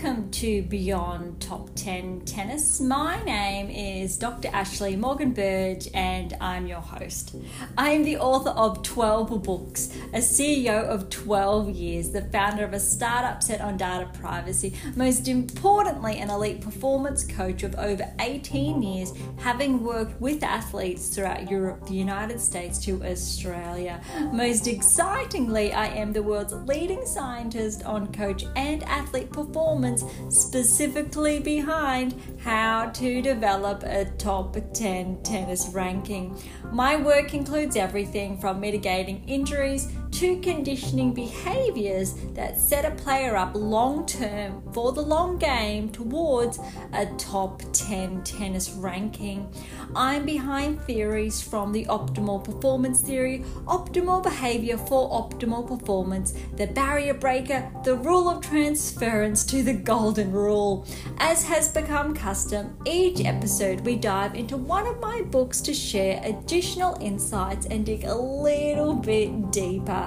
Welcome to Beyond Top 10 Tennis. My name is Dr. Ashley Morgan Burge and I'm your host. I am the author of 12 books, a CEO of 12 years, the founder of a startup set on data privacy, most importantly, an elite performance coach of over 18 years, having worked with athletes throughout Europe, the United States to Australia. Most excitingly, I am the world's leading scientist on coach and athlete performance, specifically behind how to develop a top 10 tennis ranking. My work includes everything from mitigating injuries to conditioning behaviors that set a player up long term for the long game towards a top 10 tennis ranking. I'm behind theories from the optimal performance theory, optimal behavior for optimal performance, the barrier breaker, the rule of transference to the golden rule. As has become custom, each episode we dive into one of my books to share additional insights and dig a little bit deeper.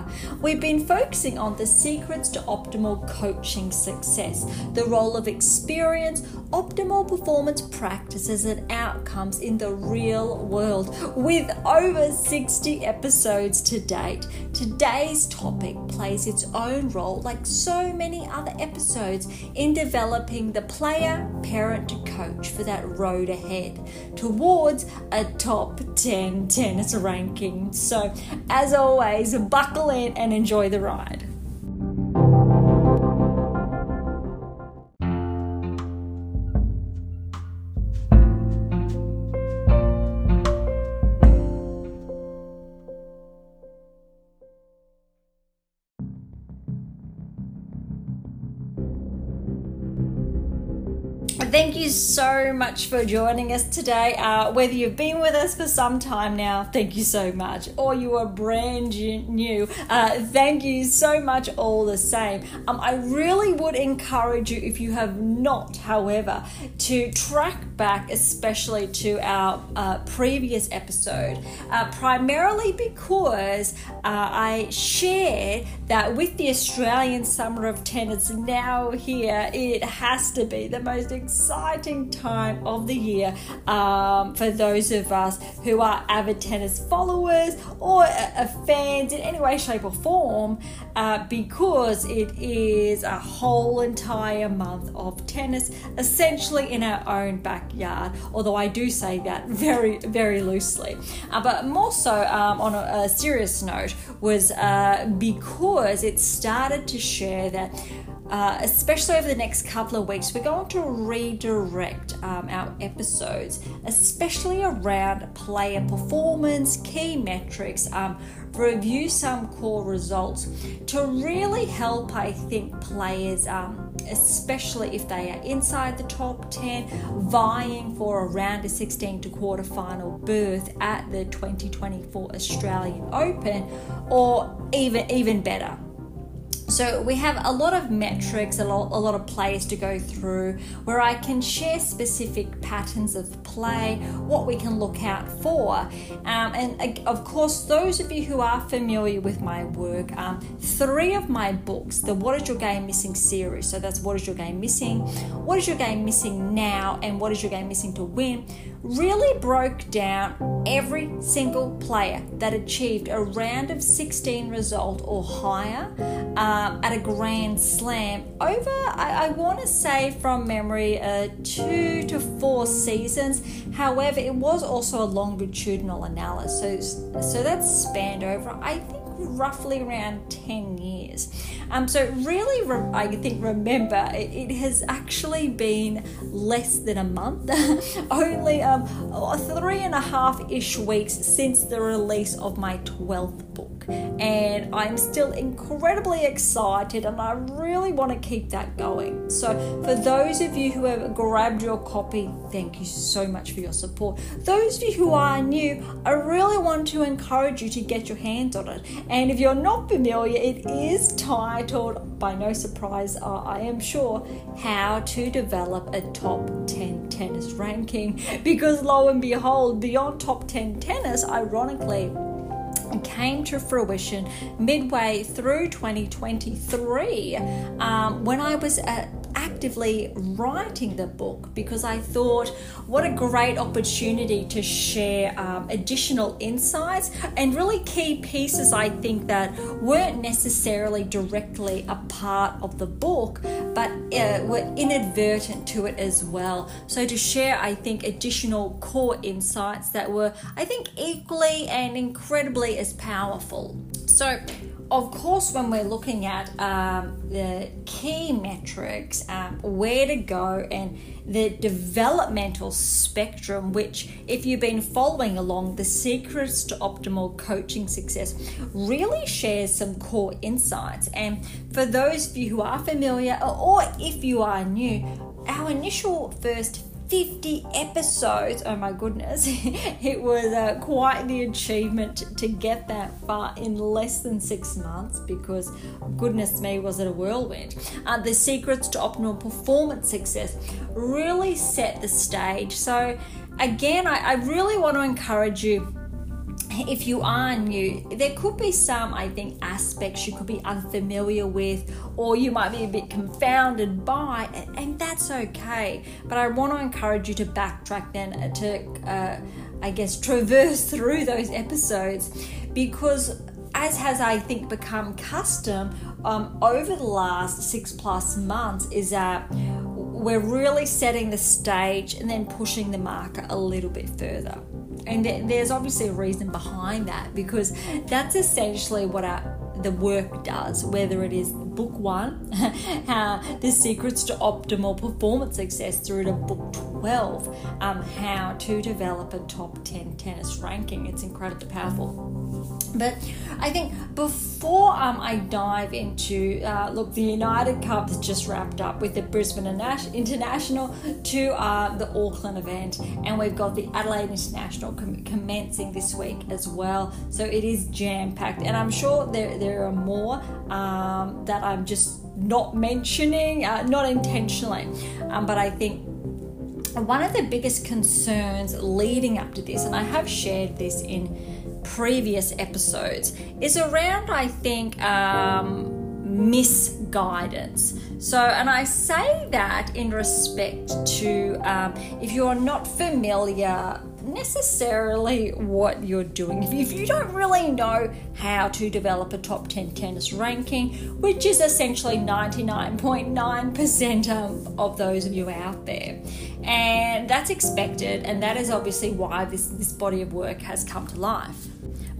We've been focusing on the secrets to optimal coaching success, the role of experience, optimal performance practices, and outcomes in the real world with over 60 episodes to date. Today's topic plays its own role, like so many other episodes, in developing the player, parent to coach for that road ahead towards a top 10 tennis ranking. So, as always, buckle in and enjoy the ride. Thank you so much for joining us today. Uh, whether you've been with us for some time now, thank you so much, or you are brand new, uh, thank you so much all the same. Um, I really would encourage you, if you have not, however, to track back, especially to our uh, previous episode, uh, primarily because uh, I shared that with the Australian Summer of Tennis now here, it has to be the most exciting time of the year um, for those of us who are avid tennis followers or uh, fans in any way, shape, or form uh, because it is a whole entire month of tennis essentially in our own backyard. Although I do say that very, very loosely. Uh, but more so um, on a, a, serious note was uh, because it started to share that uh, especially over the next couple of weeks, we're going to redirect um, our episodes, especially around player performance, key metrics, um, review some core results to really help, I think, players, um, especially if they are inside the top 10, vying for a round of 16 to quarterfinal berth at the 2024 Australian Open, or even even better so we have a lot of metrics, a lot, a lot of plays to go through where I can share specific patterns of play, what we can look out for. Um, and of course, those of you who are familiar with my work, um, three of my books, the What is Your Game Missing series, so that's What is Your Game Missing, What is Your Game Missing Now, and What is Your Game Missing to Win really broke down every single player that achieved a round of 16 result or higher um, at a Grand Slam over, I, I want to say from memory, uh, two to four seasons. However, it was also a longitudinal analysis, so, so that spanned over, I think roughly around 10 years. Um, so, really, re- I think remember it, it, has actually been less than a month, only um, three and a half ish weeks since the release of my 12th And I'm still incredibly excited and I really want to keep that going. So, for those of you who have grabbed your copy, thank you so much for your support. Those of you who are new, I really want to encourage you to get your hands on it. And if you're not familiar, it is titled, by no surprise, uh, I am sure, How to Develop a Top 10 Tennis Ranking. Because lo and behold, beyond top 10 tennis, ironically, came to fruition midway through 2023 um, when I was at actively writing the book because I thought what a great opportunity to share um, additional insights and really key pieces I think that weren't necessarily directly a part of the book but uh, were inadvertent to it as well. So to share, I think, additional core insights that were, I think, equally and incredibly as powerful. So of course, when we're looking at um, the key metrics, um, where to go, and the developmental spectrum, which, if you've been following along, the secrets to optimal coaching success really shares some core insights. And for those of you who are familiar, or if you are new, our initial first 50 episodes. Oh my goodness, it was uh, quite the achievement to get that far in less than six months because, goodness me, was it a whirlwind. Uh, the secrets to optimal performance success really set the stage. So, again, I, I really want to encourage you if you are new, there could be some, I think, aspects you could be unfamiliar with, or you might be a bit confounded by, and that's okay. But I want to encourage you to backtrack then uh, to, uh, I guess, traverse through those episodes because as has I think become custom um, over the last six plus months, is that we're really setting the stage and then pushing the marker a little bit further. And there's obviously a reason behind that because that's essentially what our the work does, whether it is book one, uh, The Secrets to Optimal Performance Success, through to book 12, um, How to Develop a Top 10 Tennis Ranking. It's incredibly powerful. But I think before um, I dive into uh, look, the United Cup has just wrapped up with the Brisbane International to uh, the Auckland event, and we've got the Adelaide International com- commencing this week as well. So it is jam packed, and I'm sure there there are more um, that I'm just not mentioning, uh, not intentionally, um, but I think one of the biggest concerns leading up to this, and I have shared this in previous episodes, is around, I think, um, misguidance. So, and I say that in respect to um, if you're not familiar necessarily what you're doing. If you, don't really know how to develop a top 10 tennis ranking, which is essentially 99.9% of, those of you out there, and that's expected, and that is obviously why this, this body of work has come to life.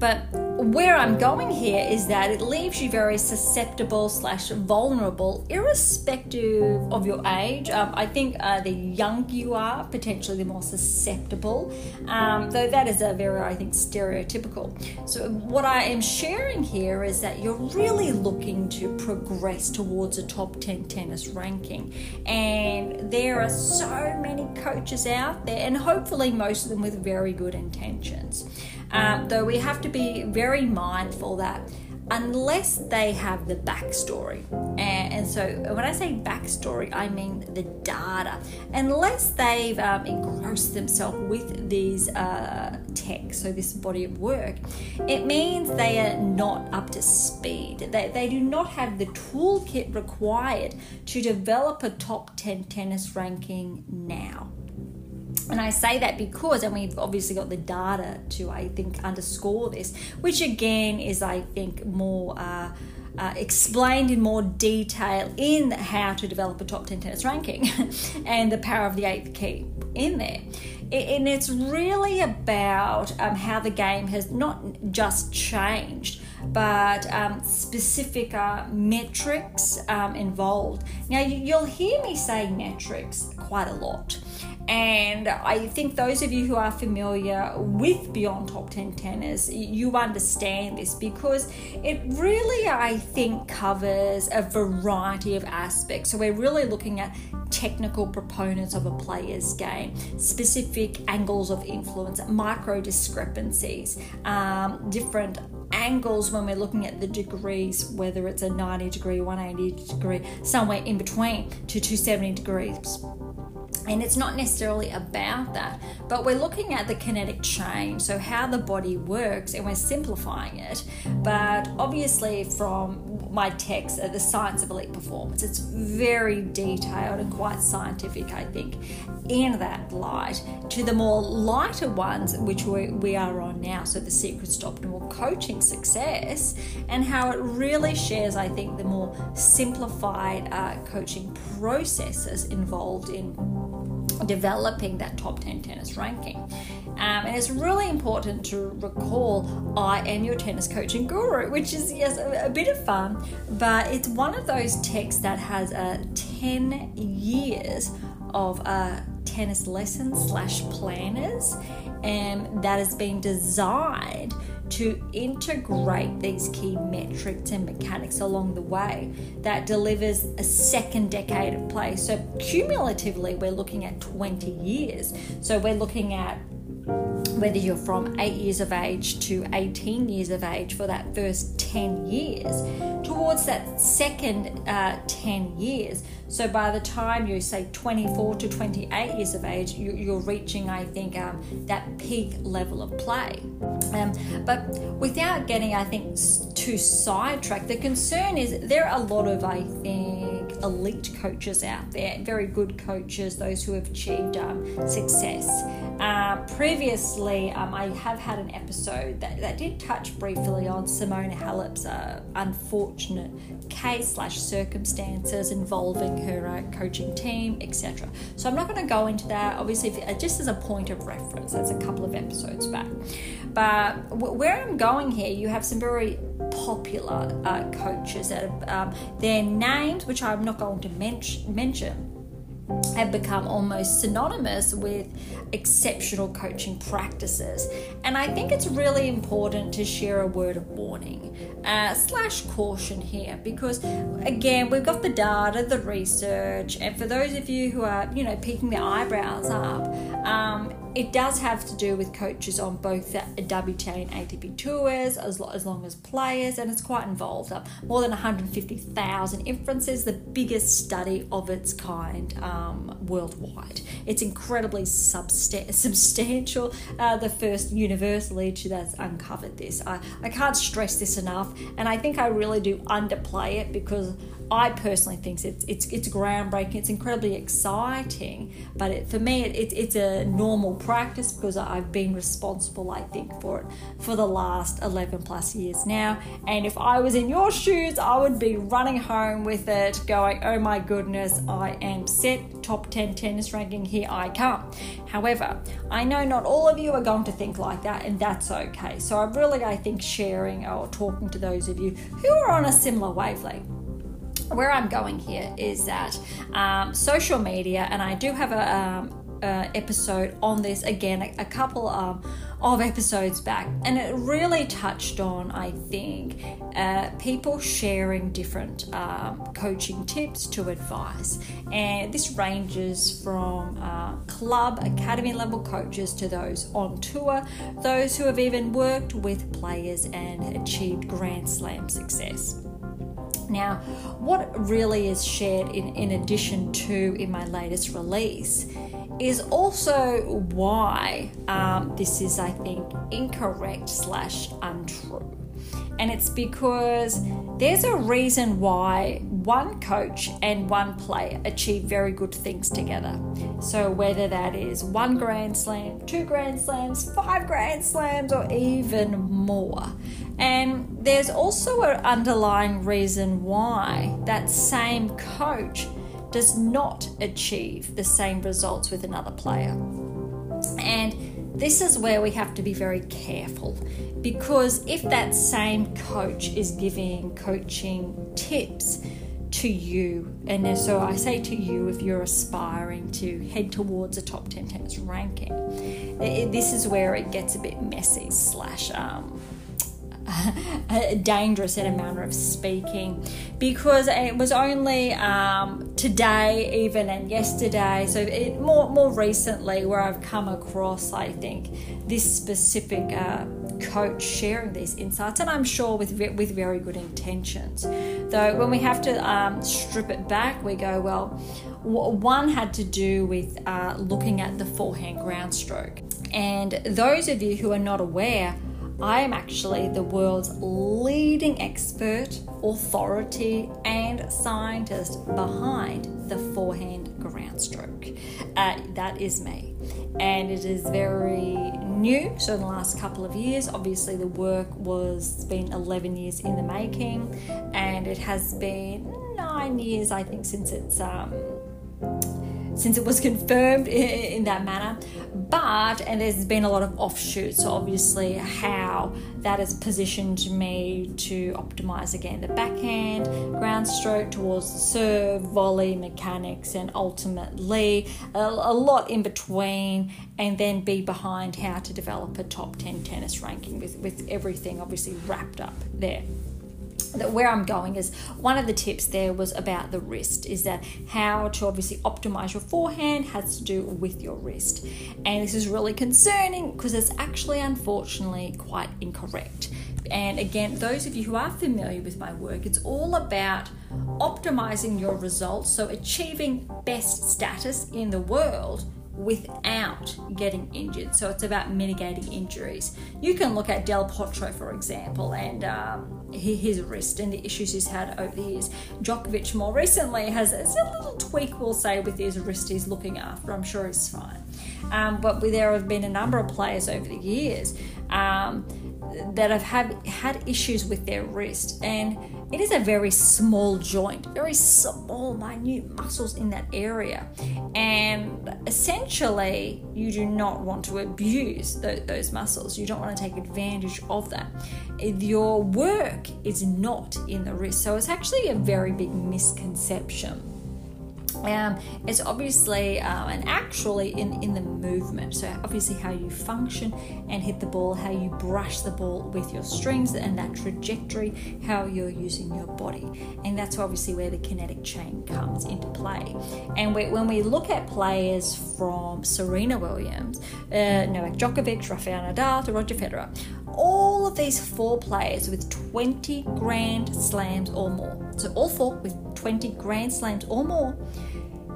But where I'm going here is that it leaves you very susceptible slash vulnerable, irrespective of your age. Um, I think uh, the younger you are, potentially the more susceptible. Um, though that is a very, I think, stereotypical. So what I am sharing here is that you're really looking to progress towards a top 10 tennis ranking, and there are so many coaches out there, and hopefully most of them with very good intentions. Um, though we have to be very mindful that unless they have the backstory, and, and, so when I say backstory, I mean the data, unless they've um, engrossed themselves with these uh, so this body of work, it means they are not up to speed. They, they do not have the toolkit required to develop a top 10 tennis ranking now. And I say that because, and we've obviously got the data to, I think, underscore this, which again is, I think, more. Uh, uh, explained in more detail in how to develop a top 10 tennis ranking and the power of the eighth key in there. And it's really about um, how the game has not just changed, but um, specific uh, metrics um, involved. Now, you'll hear me say metrics quite a lot. And I think those of you who are familiar with Beyond Top 10 Tennis, you understand this because it really, I think, covers a variety of aspects. So we're really looking at technical proponents of a player's game, specific angles of influence, micro discrepancies, um, different angles when we're looking at the degrees, whether it's a 90 degree, 180 degree, somewhere in between to 270 degrees and it's not necessarily about that, but we're looking at the kinetic chain, so how the body works, and we're simplifying it. But obviously, from my text, uh, The Science of Elite Performance, it's very detailed and quite scientific, I think, in that light, to the more lighter ones, which we, we are on now. So, The Secrets to Optimal Coaching Success, and how it really shares, I think, the more simplified uh, coaching processes involved in developing that top 10 tennis ranking. Um, and it's really important to recall I am your tennis coaching guru, which is, yes, a, a bit of fun, but it's one of those texts that has uh, 10 years of uh, tennis lessons slash planners and that has been designed to integrate these key metrics and mechanics along the way that delivers a second decade of play. So, cumulatively, we're looking at 20 years. So, we're looking at whether you're from 8 years of age to 18 years of age for that first 10 years, towards that second uh, 10 years. So by the time you say 24 to 28 years of age, you, are reaching, I think, um, that peak level of play. Um, but without getting, I think, too sidetracked, the concern is there are a lot of, I think, elite coaches out there, very good coaches, those who have achieved um, success. Uh, previously, um, I have had an episode that, that did touch briefly on Simona Halep's uh, unfortunate case slash circumstances involving her uh, coaching team, etc. So I'm not going to go into that. Obviously, if, uh, just as a point of reference, that's a couple of episodes back. But where I'm going here, you have some very popular uh, coaches that have, um, their names, which I'm not going to men- mention have become almost synonymous with exceptional coaching practices. And I think it's really important to share a word of warning uh, slash caution here because, again, we've got the data, the research, and for those of you who are, you know, peeking their eyebrows up, um, it does have to do with coaches on both the WTA and ATP tours, as, lo- as long as players, and it's quite involved. Uh, more than 150,000 inferences, the biggest study of its kind um, worldwide. It's incredibly substa- substantial. Uh, the first university that's uncovered this. I, I can't stress this enough, and I think I really do underplay it because I personally think it's it's it's groundbreaking. It's incredibly exciting, but it, for me, it, it, it's a normal practice because I've been responsible, I think, for it for the last eleven plus years now. And if I was in your shoes, I would be running home with it, going, "Oh my goodness, I am set top ten tennis ranking. Here I come." However, I know not all of you are going to think like that, and that's okay. So I'm really, I think, sharing or talking to those of you who are on a similar wavelength where I'm going here is that um, social media, and I do have a um, episode on this again, a, a couple um, of episodes back, and it really touched on, I think, uh, people sharing different um, coaching tips to advice. And this ranges from uh, club, academy level coaches to those on tour, those who have even worked with players and achieved Grand Slam success. Now, what really is shared in, in addition to in my latest release is also why um, this is, I think, incorrect slash untrue. And it's because there's a reason why one coach and one player achieve very good things together. So, whether that is one Grand Slam, two Grand Slams, five Grand Slams, or even more. And there's also an underlying reason why that same coach does not achieve the same results with another player. And this is where we have to be very careful because if that same coach is giving coaching tips to you, and so I say to you if you're aspiring to head towards a top 10 tennis ranking, this is where it gets a bit messy slash um, dangerous in a manner of speaking because it was only um, today even and yesterday so it, more more recently where I've come across I think this specific uh, coach sharing these insights, and I'm sure with with very good intentions. Though when we have to um, strip it back, we go well. One had to do with uh, looking at the forehand ground stroke, and those of you who are not aware I am actually the world's leading expert, authority, and scientist behind the forehand ground stroke. Uh, that is me. And it is very new. So, in the last couple of years, obviously, the work was been 11 years in the making, and it has been nine years, I think, since it's. Um, since it was confirmed in, that manner. But, and there's been a lot of offshoots, so obviously, how that has positioned me to optimize again the backhand, ground stroke towards the serve, volley, mechanics, and ultimately a, a lot in between, and then be behind how to develop a top 10 tennis ranking with, with everything obviously wrapped up there that where I'm going is one of the tips there was about the wrist is that how to obviously optimize your forehand has to do with your wrist. And this is really concerning because it's actually unfortunately quite incorrect. And again, those of you who are familiar with my work, it's all about optimizing your results, so achieving best status in the world without getting injured. So it's about mitigating injuries. You can look at Del Potro, for example, and um, his wrist and the issues he's had over the years. Djokovic more recently has a little tweak, we'll say, with his wrist he's looking after. I'm sure he's fine. Um, but there have been a number of players over the years um, that have had, had issues with their wrist and it is a very small joint, very small, minute muscles in that area. And essentially, you do not want to abuse those muscles. You don't want to take advantage of that. If Your work is not in the wrist. So it's actually a very big misconception um, it's obviously uh, and actually in, in the movement. So, obviously, how you function and hit the ball, how you brush the ball with your strings, and that trajectory, how you're using your body. And that's obviously where the kinetic chain comes into play. And we, when we look at players from Serena Williams, uh, Novak Djokovic, Rafael Nadal, to Roger Federer, all of these four players with 20 Grand Slams or more. So, all four with 20 Grand Slams or more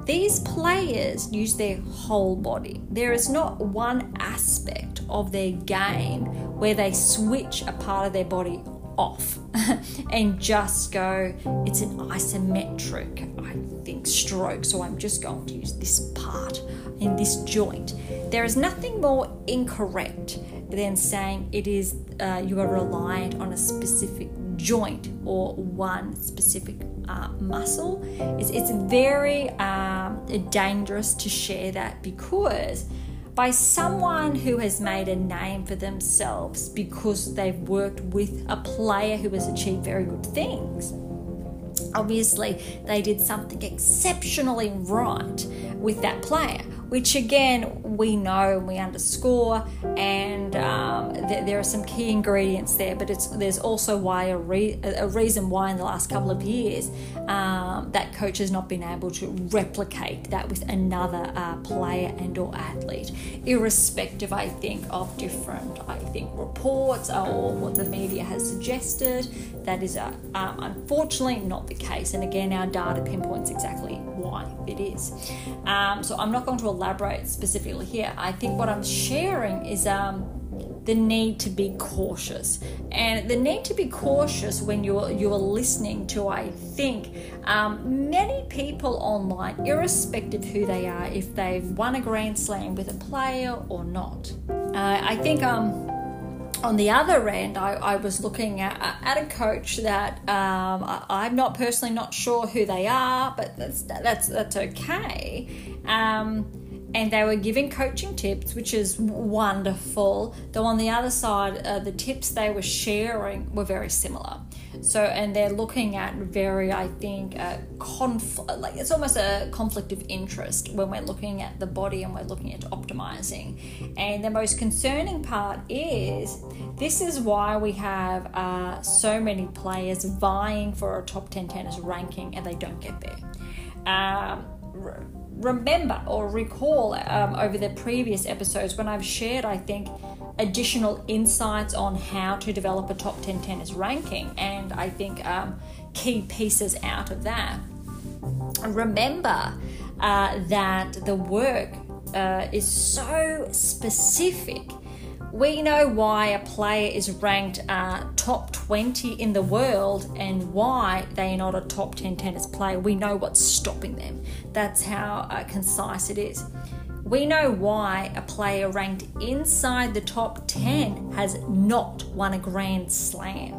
these players use their whole body. There is not one aspect of their game where they switch a part of their body off and just go, it's an isometric, I think, stroke, so I'm just going to use this part in this joint. There is nothing more incorrect than saying it is uh, you are reliant on a specific joint or one specific uh, muscle. It's, it's very um, dangerous to share that because by someone who has made a name for themselves because they've worked with a player who has achieved very good things. Obviously, they did something exceptionally right with that player which again we know and we underscore, and um, th- there are some key ingredients there. But it's there's also why a, re- a reason why in the last couple of years um, that coach has not been able to replicate that with another uh, player and or athlete, irrespective, I think, of different I think reports or what the media has suggested. That is uh, um, unfortunately not the case, and again, our data pinpoints exactly why it is. Um, so I'm not going to elaborate specifically here. I think what I'm sharing is um, the need to be cautious, and the need to be cautious when you're you're listening to. I think um, many people online, irrespective who they are, if they've won a Grand Slam with a player or not. Uh, I think um on the other end, I, I was looking at, at a coach that um, I, am not personally not sure who they are, but that's that's that's okay. Um, and they were giving coaching tips, which is wonderful. Though on the other side, uh, the tips they were sharing were very similar. So, and they're looking at very, I think, uh, conf- like it's almost a conflict of interest when we're looking at the body and we're looking at optimizing. And the most concerning part is this is why we have uh, so many players vying for a top 10 tennis ranking and they don't get there. Um, remember or recall um, over the previous episodes when I've shared, I think, additional insights on how to develop a top 10 tennis ranking, and I think um, key pieces out of that. Remember uh, that the work uh, is so specific. We know why a player is ranked uh, top 20 in the world and why they are not a top 10 tennis player. We know what's stopping them. That's how uh, concise it is. We know why a player ranked inside the top 10 has not won a Grand Slam.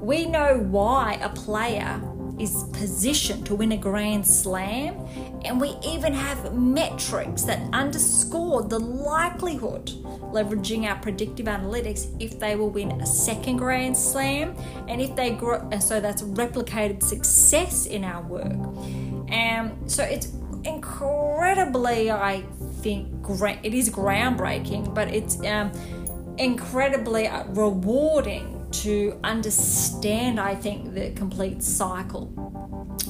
We know why a player is positioned to win a Grand Slam, and we even have metrics that underscore the likelihood, leveraging our predictive analytics, if they will win a second Grand Slam, and if they grow, so that's replicated success in our work. And so it's incredibly, I think, great. it is groundbreaking, but it's um, incredibly rewarding to understand, I think, the complete cycle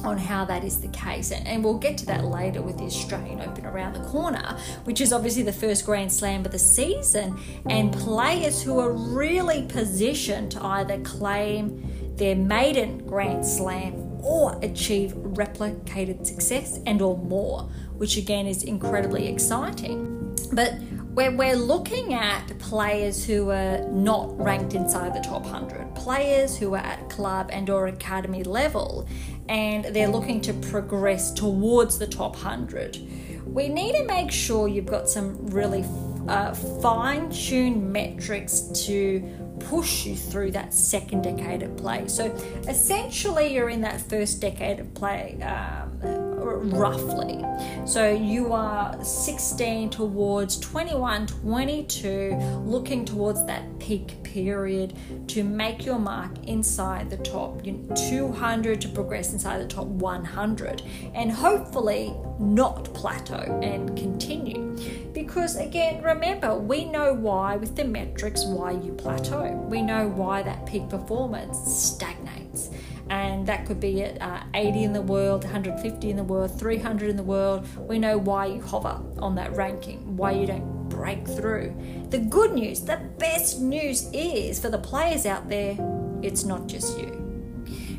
on how that is the case. And we'll get to that later with the Australian Open around the corner, which is obviously the first Grand Slam of the season, and players who are really positioned to either claim their maiden Grand Slam or achieve replicated success and or more, which again is incredibly exciting. But where we're looking at players who are not ranked inside the top 100 players who are at club and or academy level and they're looking to progress towards the top 100 we need to make sure you've got some really uh, fine-tuned metrics to push you through that second decade of play. So essentially you're in that first decade of play um, roughly. So you are 16 towards 21, 22, looking towards that peak period to make your mark inside the top 200 to progress inside the top 100 and hopefully not plateau and continue. Because again, remember, we know why with the metrics why you plateau. We know why that peak performance stagnates and that could be at uh, 80 in the world, 150 in the world, 300 in the world. We know why you hover on that ranking, why you don't break through. The good news, the best news is for the players out there, it's not just you.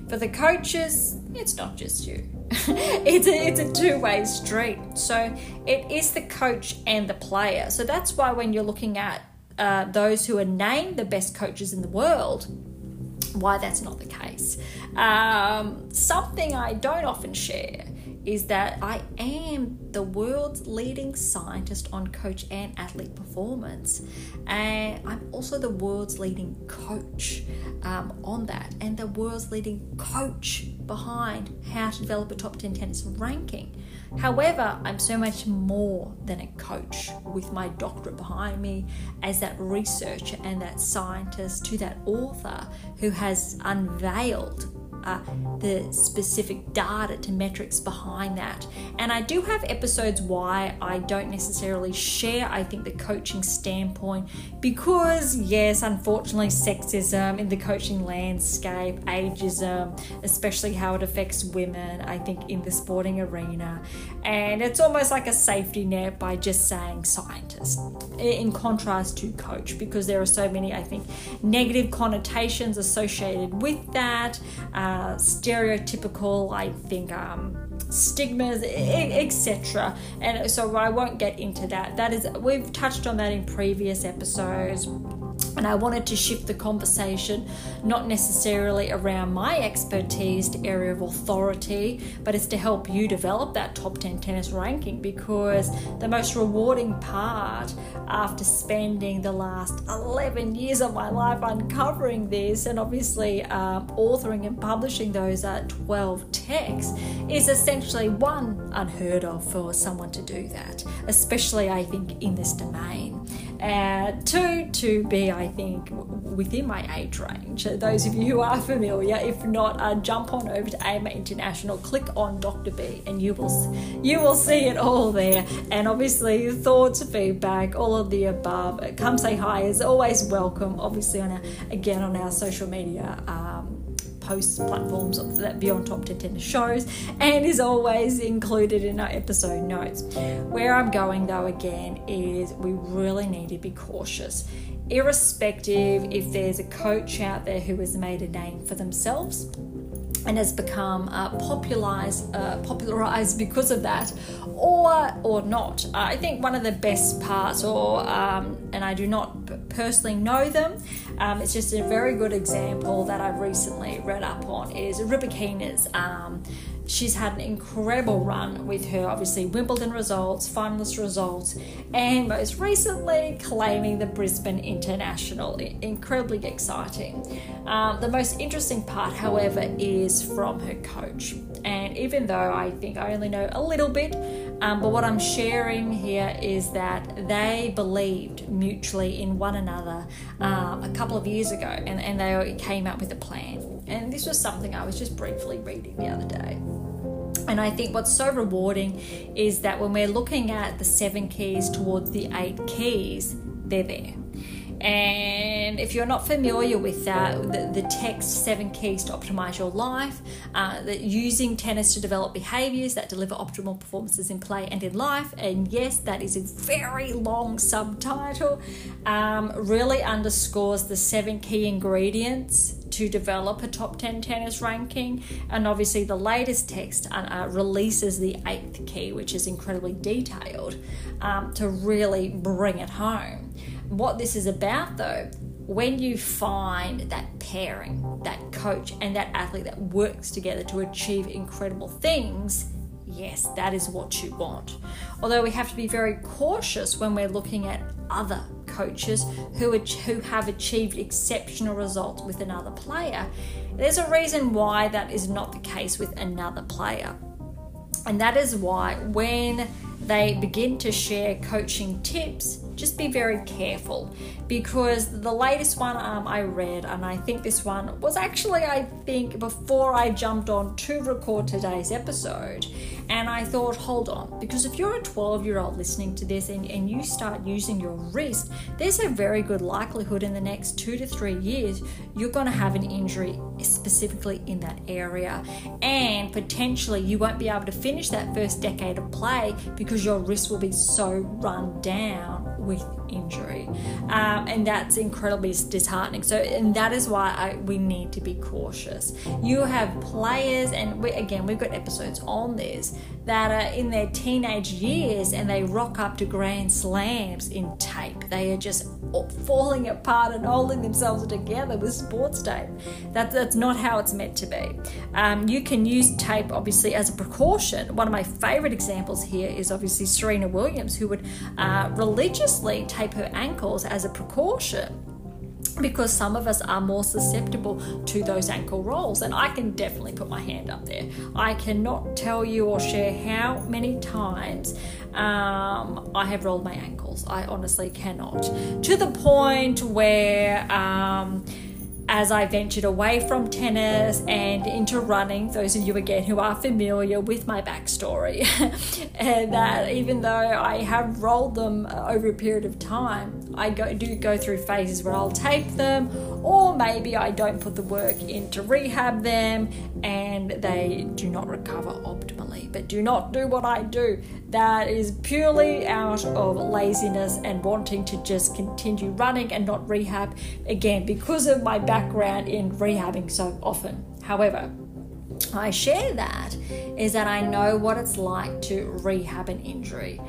For the coaches, it's not just you. it's a, it's a two-way street. So it is the coach and the player. So that's why when you're looking at uh, those who are named the best coaches in the world, why that's not the case. Um, something I don't often share is that I am the world's leading scientist on coach and athlete performance. And I'm also the world's leading coach um, on that, and the world's leading coach behind how to develop a top 10 tennis ranking. However, I'm so much more than a coach with my doctorate behind me as that researcher and that scientist to that author who has unveiled uh, the specific data to metrics behind that. And I do have episodes why I don't necessarily share, I think, the coaching standpoint because, yes, unfortunately, sexism in the coaching landscape, ageism, especially how it affects women, I think, in the sporting arena. And it's almost like a safety net by just saying scientist in contrast to coach because there are so many, I think, negative connotations associated with that. Uh, stereotypical, I think, um, stigmas, etc. And so I won't get into that. That is, we've touched on that in previous episodes and I wanted to shift the conversation not necessarily around my expertise to area of authority, but it's to help you develop that top 10 tennis ranking because the most rewarding part after spending the last 11 years of my life uncovering this and obviously um, authoring and publishing those uh, 12 texts is essentially one unheard of for someone to do that, especially I think in this domain. Uh, two, to be, I think, within my age range. Those of you who are familiar, if not, uh, jump on over to AMA International, click on Dr. B, and you will you will see it all there. And obviously, thoughts, feedback, all of the above. Come say hi is always welcome. Obviously, on our, again on our social media. Um, posts platforms that Beyond Top 10 Tennis shows and is always included in our episode notes. Where I'm going though again is we really need to be cautious irrespective if there's a coach out there who has made a name for themselves and has become uh, popularized, uh, popularized because of that, or or not. I think one of the best parts, or um, and I do not personally know them, um, it's just a very good example that I've recently read up on is Rybakina's. Um, she's had an incredible run with her, obviously, Wimbledon results, finalist results, and most recently claiming the Brisbane International. Incredibly exciting. Um, the most interesting part, however, is from her coach. And even though I think I only know a little bit, um, but what I'm sharing here is that they believed mutually in one another uh, a couple of years ago and, and they came up with a plan. And this was something I was just briefly reading the other day. And I think what's so rewarding is that when we're looking at the seven keys towards the eight keys, they're there. And if you're not familiar with that, the, the text Seven Keys to Optimize Your Life, uh, that using tennis to develop behaviors that deliver optimal performances in play and in life, and yes, that is a very long subtitle, um, really underscores the seven key ingredients to develop a top 10 tennis ranking. And obviously, the latest text uh, uh, releases the eighth key, which is incredibly detailed um, to really bring it home. What this is about, though, when you find that pairing, that coach, and that athlete that works together to achieve incredible things, yes, that is what you want. Although we have to be very cautious when we're looking at other coaches who, who have achieved exceptional results with another player. There's a reason why that is not the case with another player. And that is why when they begin to share coaching tips, just be very careful because the latest one um, I read, and I think this one was actually, I think, before I jumped on to record today's episode. And I thought, hold on, because if you're a 12 year old listening to this and, and you start using your wrist, there's a very good likelihood in the next two to three years you're going to have an injury specifically in that area. And potentially you won't be able to finish that first decade of play because your wrist will be so run down with injury. Um, and that's incredibly disheartening. So, and that is why I, we need to be cautious. You have players, and we, again, we've got episodes on this that are in their teenage years and they rock up to grand slams in tape. They are just falling apart and holding themselves together with sports tape. That, that's not how it's meant to be. Um, you can use tape obviously as a precaution. One of my favorite examples here is obviously Serena Williams, who would uh, religiously tape her ankles as a precaution because some of us are more susceptible to those ankle rolls. And i can definitely put my hand up there. I cannot tell you or share how many times um, i have rolled my ankles. I honestly cannot. To the point where um, as I ventured away from tennis and into running, those of you again who are familiar with my backstory, and that even though I have rolled them uh, over a period of time, I go, do go through phases where I'll tape them, or maybe I don't put the work in to rehab them and they do not recover optimally. But do not do what I do. That is purely out of laziness and wanting to just continue running and not rehab again because of my background in rehabbing so often. However, I share that is that I know what it's like to rehab an injury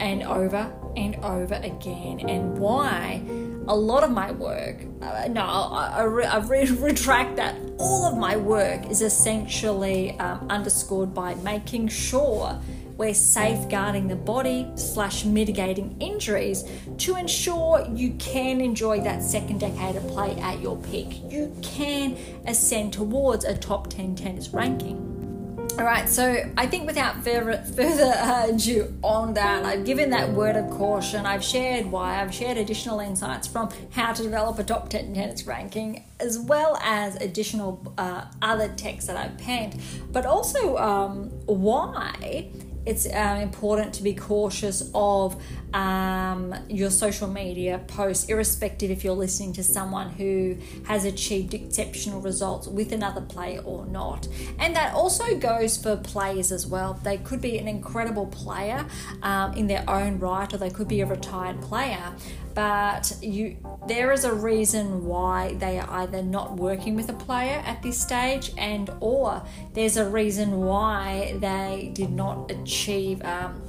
and over and over again, and why a lot of my work, uh, no, I, I, I re- retract that. All of my work is essentially um, underscored by making sure we're safeguarding the body slash mitigating injuries to ensure you can enjoy that second decade of play at your peak. You can ascend towards a top 10 tennis ranking. All right, so I think without further, further ado on that, I've given that word of caution. I've shared why, I've shared additional insights from how to develop a top 10 tennis ranking, as well as additional uh, other texts that I've penned, but also um, why it's uh, important to be cautious of um, your social media posts, irrespective if you're listening to someone who has achieved exceptional results with another player or not. And that also goes for players as well. They could be an incredible player um, in their own right, or they could be a retired player. but you there is a reason why they are either not working with a player at this stage and or there's a reason why they did not achieve um,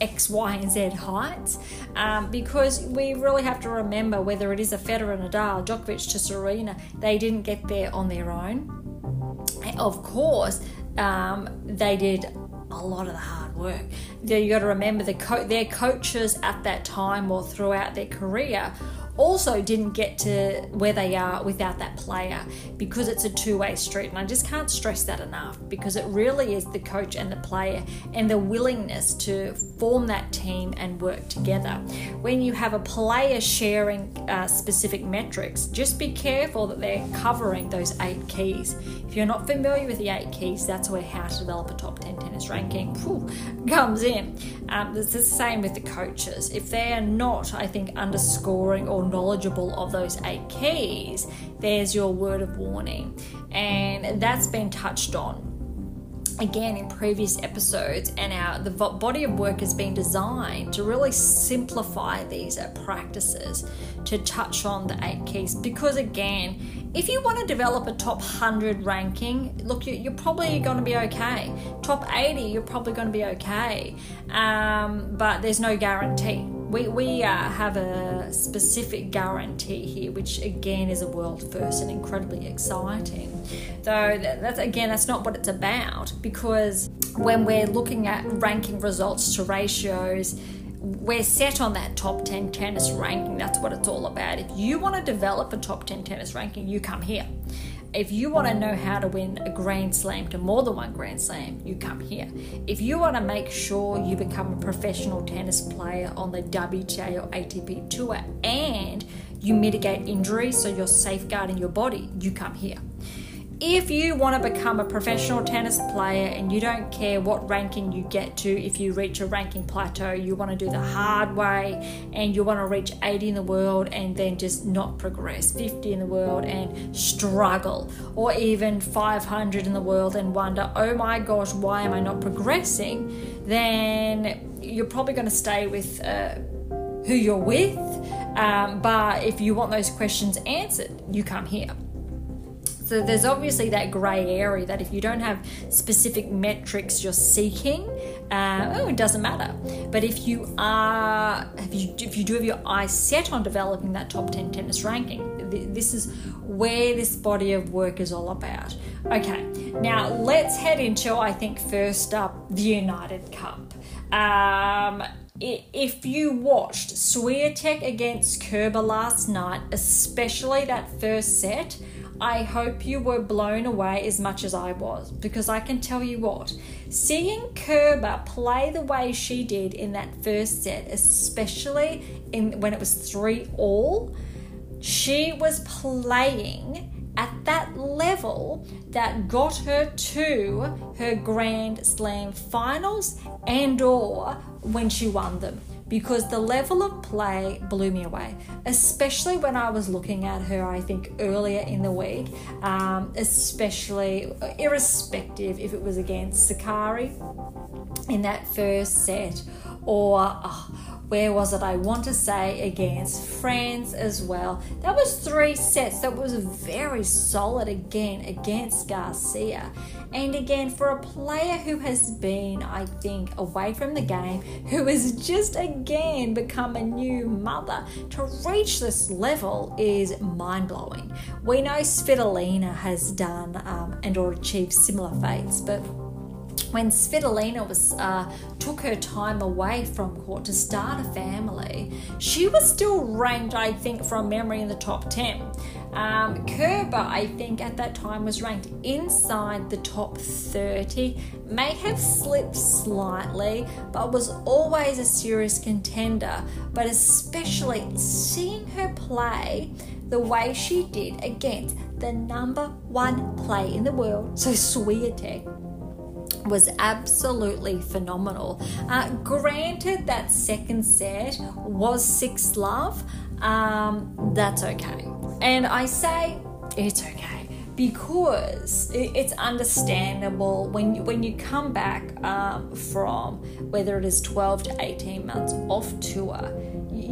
X, Y, and Z heights um, because we really have to remember whether it is a Federer, and Nadal, Djokovic to Serena, they didn't get there on their own. Of course, um, they did a lot of the hard work. You got to remember the co- their coaches at that time or throughout their career also didn't get to where they are without that player because it's a two way street. And I just can't stress that enough because it really is the coach and the player and the willingness to form that team and work together. When you have a player sharing uh, specific metrics, just be careful that they're covering those eight keys. If you're not familiar with the eight keys, that's where how to develop a top 10 tennis ranking whew, comes in. Um, it's the same with the coaches. If they are not, I think, underscoring or knowledgeable of those eight keys, there's your word of warning. And that's been touched on again in previous episodes and our the body of work has been designed to really simplify these uh, practices to touch on the eight keys. Because again if you want to develop a top 100 ranking look you're probably going to be okay. Top 80 you're probably going to be okay. Um, but there's no guarantee we, we uh, have a specific guarantee here, which again is a world first and incredibly exciting. Though that's again, that's not what it's about because when we're looking at ranking results to ratios, we're set on that top 10 tennis ranking. That's what it's all about. If you want to develop a top 10 tennis ranking, you come here if you want to know how to win a Grand Slam to more than one Grand Slam, you come here. If you want to make sure you become a professional tennis player on the WTA or ATP Tour and you mitigate injuries so you're safeguarding your body, you come here if you want to become a professional tennis player and you don't care what ranking you get to, if you reach a ranking plateau, you want to do the hard way and you want to reach 80 in the world and then just not progress, 50 in the world and struggle, or even 500 in the world and wonder, oh my gosh, why am I not progressing? Then you're probably going to stay with uh, who you're with. Um, but if you want those questions answered, you come here. So there's obviously that grey area that if you don't have specific metrics you're seeking, uh, oh, it doesn't matter. But if you are, if you, if you do have your eyes set on developing that top 10 tennis ranking, this is where this body of work is all about. Okay, now let's head into, I think, first up, the United Cup. Um, if you watched Swiatek against Kerber last night, especially that first set, I hope you were blown away as much as I was because I can tell you what, seeing Kerber play the way she did in that first set, especially in when it was 3 all, she was playing at that level that got her to her Grand Slam finals and or when she won them because the level of play blew me away, especially when I was looking at her, I think, earlier in the week, um, especially irrespective if it was against Sakkari in that first set or. Oh, where was it? I want to say against France as well. That was three sets. That was very solid again against Garcia. And again, for a player who has been, I think, away from the game, who has just again become a new mother, to reach this level is mind blowing. We know Svitolina has done um, and or achieved similar fates, but when Svitolina was uh, took her time away from court to start a family, she was still ranked, I think, from memory in the top 10. Um, Kerber, I think, at that time was ranked inside the top 30, may have slipped slightly, but was always a serious contender. But especially seeing her play the way she did against the number one play in the world, so Swiatek was absolutely phenomenal. Uh, granted, that second set was six love. Um, that's okay, and I say it's okay because it's understandable when you, when you come back um, from whether it is 12 to 18 months off tour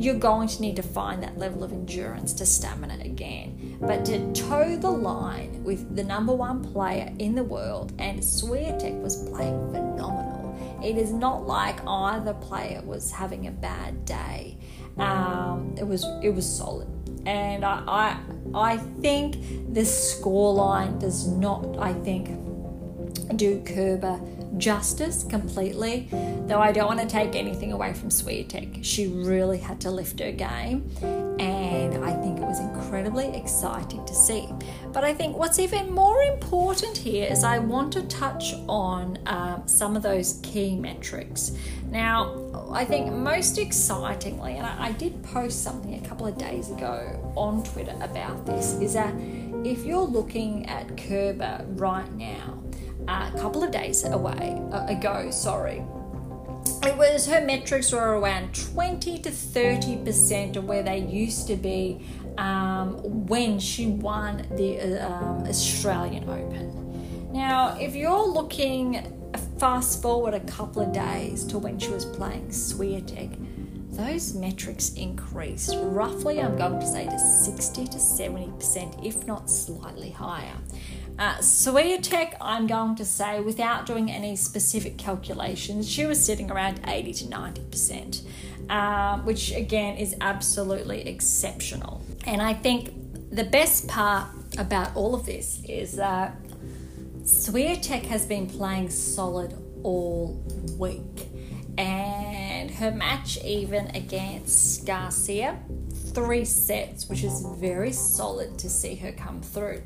you're going to need to find that level of endurance to stamina again. But to toe the line with the number one player in the world, and Swiatek was playing phenomenal. It is not like either player was having a bad day. Um, it was it was solid, and I, I I think the scoreline does not. I think do Kerber justice completely, though I don't want to take anything away from Swiatek. She really had to lift her game, and I think it was incredibly exciting to see. But I think what's even more important here is I want to touch on um, some of those key metrics. Now, I think most excitingly, and I, I did post something a couple of days ago on Twitter about this, is that if you're looking at Kerber right now, a couple of days away uh, ago, sorry. It was her metrics were around 20 to 30 percent of where they used to be um, when she won the um, Australian Open. Now, if you're looking fast forward a couple of days to when she was playing Swiatek, those metrics increased roughly, I'm going to say, to 60 to 70%, if not slightly higher. Uh, Swiatek, I'm going to say, without doing any specific calculations, she was sitting around 80 to 90%, uh, which again is absolutely exceptional. And I think the best part about all of this is that Swiatek has been playing solid all week. And her match, even against Garcia, three sets, which is very solid to see her come through.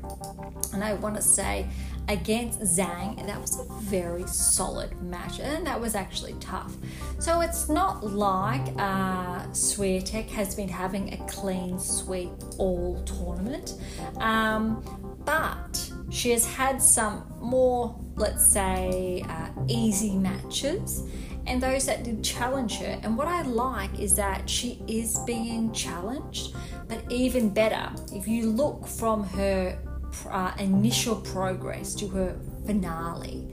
And I want to say against Zhang, that was a very solid match, and that was actually tough. So it's not like uh, Swiatek has been having a clean sweep all tournament, um, but she has had some more, let's say, uh, easy matches and those that did challenge her. And what I like is that she is being challenged, but even better, if you look from her uh, initial progress to her finale,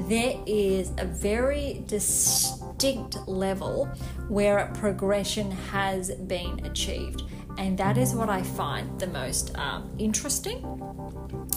there is a very distinct level where progression has been achieved. And that is what I find the most um, interesting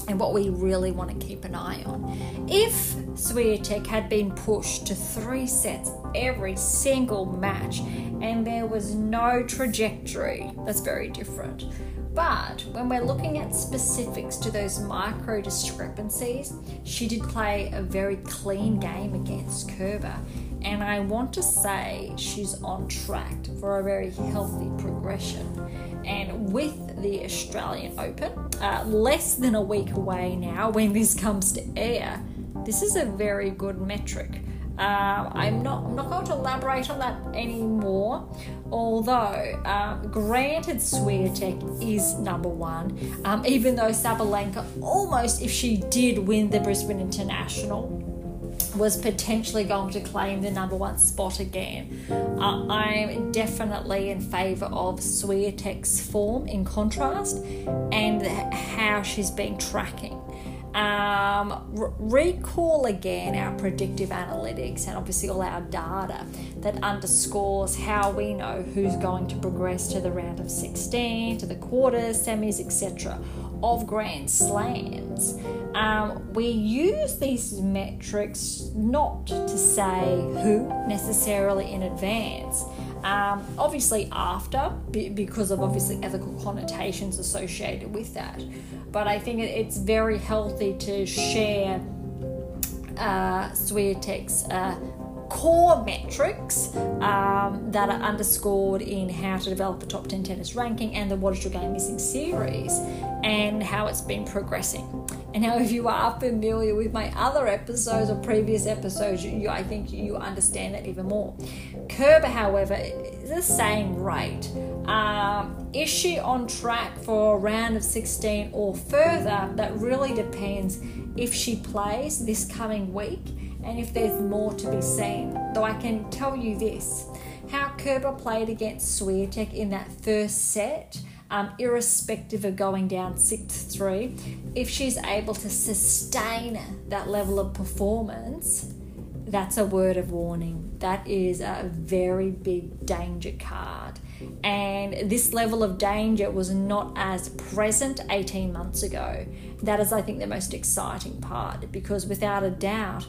and what we really want to keep an eye on. If Swiatek had been pushed to three sets every single match and there was no trajectory, that's very different. But when we're looking at specifics to those micro discrepancies, she did play a very clean game against Kerber. And I want to say she's on track for a very healthy progression. And with the Australian Open, uh, less than a week away now when this comes to air, this is a very good metric. Uh, I'm not I'm not going to elaborate on that anymore. Although, um, granted, Swiatek is number one, um, even though Sabalenka almost, if she did win the Brisbane International, was potentially going to claim the number one spot again. Uh, I'm definitely in favour of Swiatek's form in contrast and how she's been tracking. Um, recall again our predictive analytics and obviously all our data that underscores how we know who's going to progress to the round of 16, to the quarters, semis, etc. of Grand Slams. Um, we use these metrics not to say who necessarily in advance. Um, obviously, after, because of obviously ethical connotations associated with that. But I think it's very healthy to share uh, Swiatek's uh, core metrics um, that are underscored in how to develop a top 10 tennis ranking and the What Is Your Game Missing series and how it's been progressing. And now, if you are familiar with my other episodes or previous episodes, you, I think you understand that even more. Kerber, however, is the same rate. Um, is she on track for a round of 16 or further? That really depends if she plays this coming week and if there's more to be seen. Though I can tell you this how Kerber played against Swiatek in that first set. Um, irrespective of going down 6 3, if she's able to sustain that level of performance, that's a word of warning. That is a very big danger card. And this level of danger was not as present 18 months ago. That is, I think, the most exciting part because without a doubt,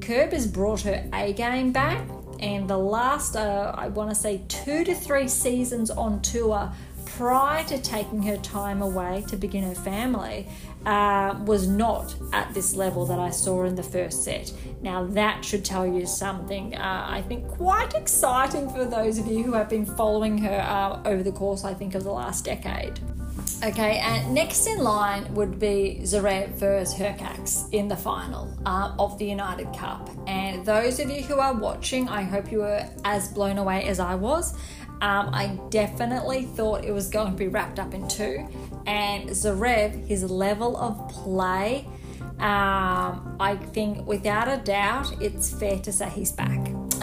Kerb has brought her A game back. And the last, uh, I want to say, two to three seasons on tour prior to taking her time away to begin her family uh, was not at this level that I saw in the first set. Now, that should tell you something, uh, I think, quite exciting for those of you who have been following her uh, over the course, I think, of the last decade. Okay, and next in line would be Zverev versus Hurkacz in the final uh, of the United Cup. And those of you who are watching, I hope you were as blown away as I was. Um, I definitely thought it was going to be wrapped up in two. And Zverev, his level of play, um, I think without a doubt, it's fair to say he's back.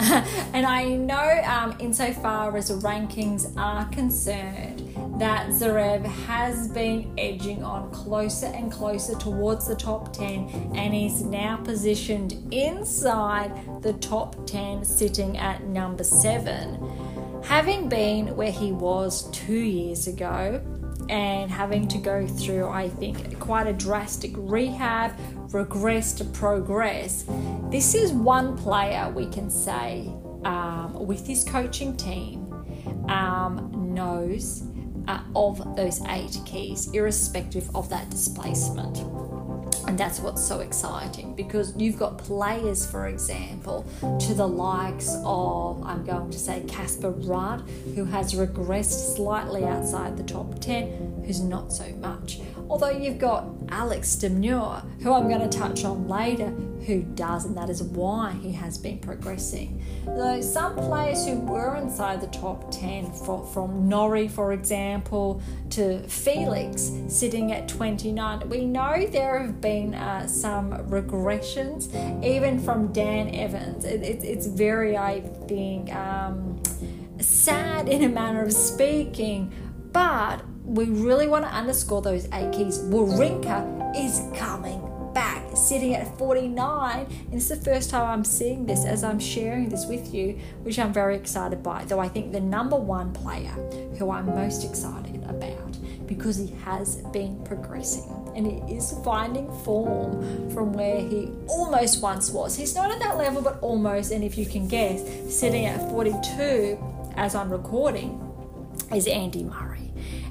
and I know, um, insofar as rankings are concerned, that Zverev has been edging on closer and closer towards the top 10 and is now positioned inside the top 10, sitting at number 7 having been where he was two years ago and having to go through, I think, quite a drastic rehab, regress to progress, this is one player we can say um, with his coaching team um, knows uh, of those eight keys, irrespective of that displacement. And that's what's so exciting because you've got players, for example, to the likes of, I'm going to say, Casper Ruud, who has regressed slightly outside the top 10, who's not so much. Although you've got Alex de Minaur, who I'm going to touch on later, who does, and that is why he has been progressing. Though some players who were inside the top 10, for, from Norrie, for example, to Felix sitting at 29, we know there have been uh, some regressions, even from Dan Evans. It, it, it's very, I think, um, sad in a manner of speaking, but we really want to underscore those eight keys. Wawrinka is coming back, sitting at 49. And it's the first time I'm seeing this as I'm sharing this with you, which I'm very excited by. Though I think the number one player who I'm most excited about because he has been progressing and he is finding form from where he almost once was. He's not at that level, but almost. And if you can guess, sitting at 42 as I'm recording is Andy Murray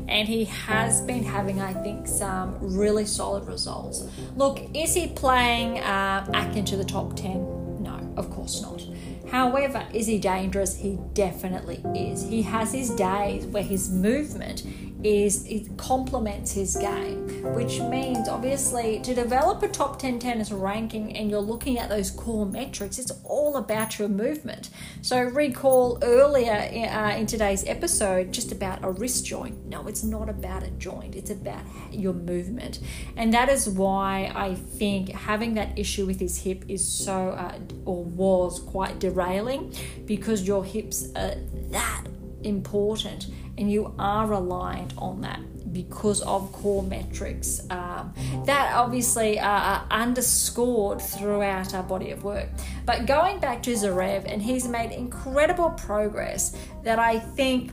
and he has been having, I think, some really solid results. Look, is he playing uh, Akin to the top 10? No, of course not. However, is he dangerous? He definitely is. He has his days where his movement is it complements his game, which means obviously to develop a top 10 tennis ranking and you're looking at those core metrics, it's all about your movement. So, recall earlier uh, in today's episode just about a wrist joint. No, it's not about a joint, it's about your movement. And that is why I think having that issue with his hip is so, uh, or was quite derailing because your hips are that important and you are reliant on that because of core metrics um, that obviously are underscored throughout our body of work. But going back to Zverev, and he's made incredible progress that I think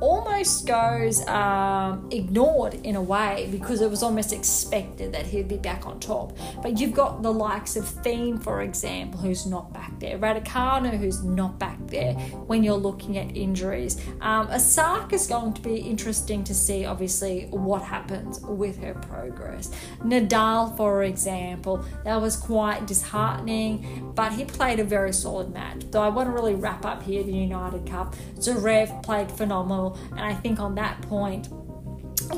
almost goes um, ignored in a way because it was almost expected that he'd be back on top. But you've got the likes of Thiem, for example, who's not back there, Raducanu, who's not back there when you're looking at injuries. Um, Osaka is going to be interesting to see, obviously, what happens with her progress. Nadal, for example, that was quite disheartening, but he played a very solid match. Though I want to really wrap up here the United Cup. Zverev played phenomenal and I think on that point,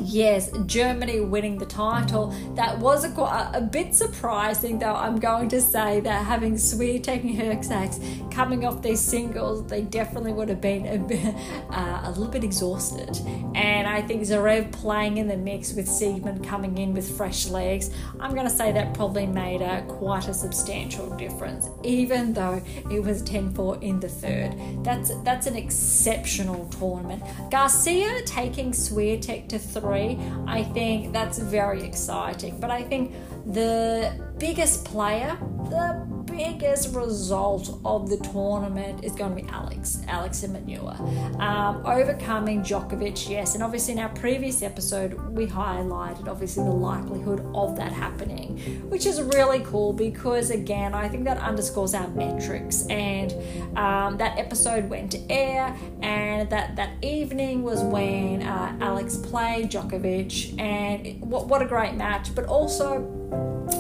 Yes, Germany winning the title. That was a, a, bit surprising, though. I'm going to say that having Swiatek and Hurkacz coming off these singles, they definitely would have been a, bit, uh, a little bit exhausted. And I think Zverev playing in the mix with Siegemund coming in with fresh legs, I'm going to say that probably made a, quite a substantial difference, even though it was 10-4 in the third. That's that's an exceptional tournament. Garcia taking Swiatek to three, I think that's very exciting. But I think the biggest player, the biggest result of the tournament is going to be Alex, Alex and Minaur. Um, overcoming Djokovic, yes, and obviously in our previous episode we highlighted obviously the likelihood of that happening, which is really cool because again I think that underscores our metrics. And um, that episode went to air, and that that evening was when uh, Alex played Djokovic, and what what a great match! But also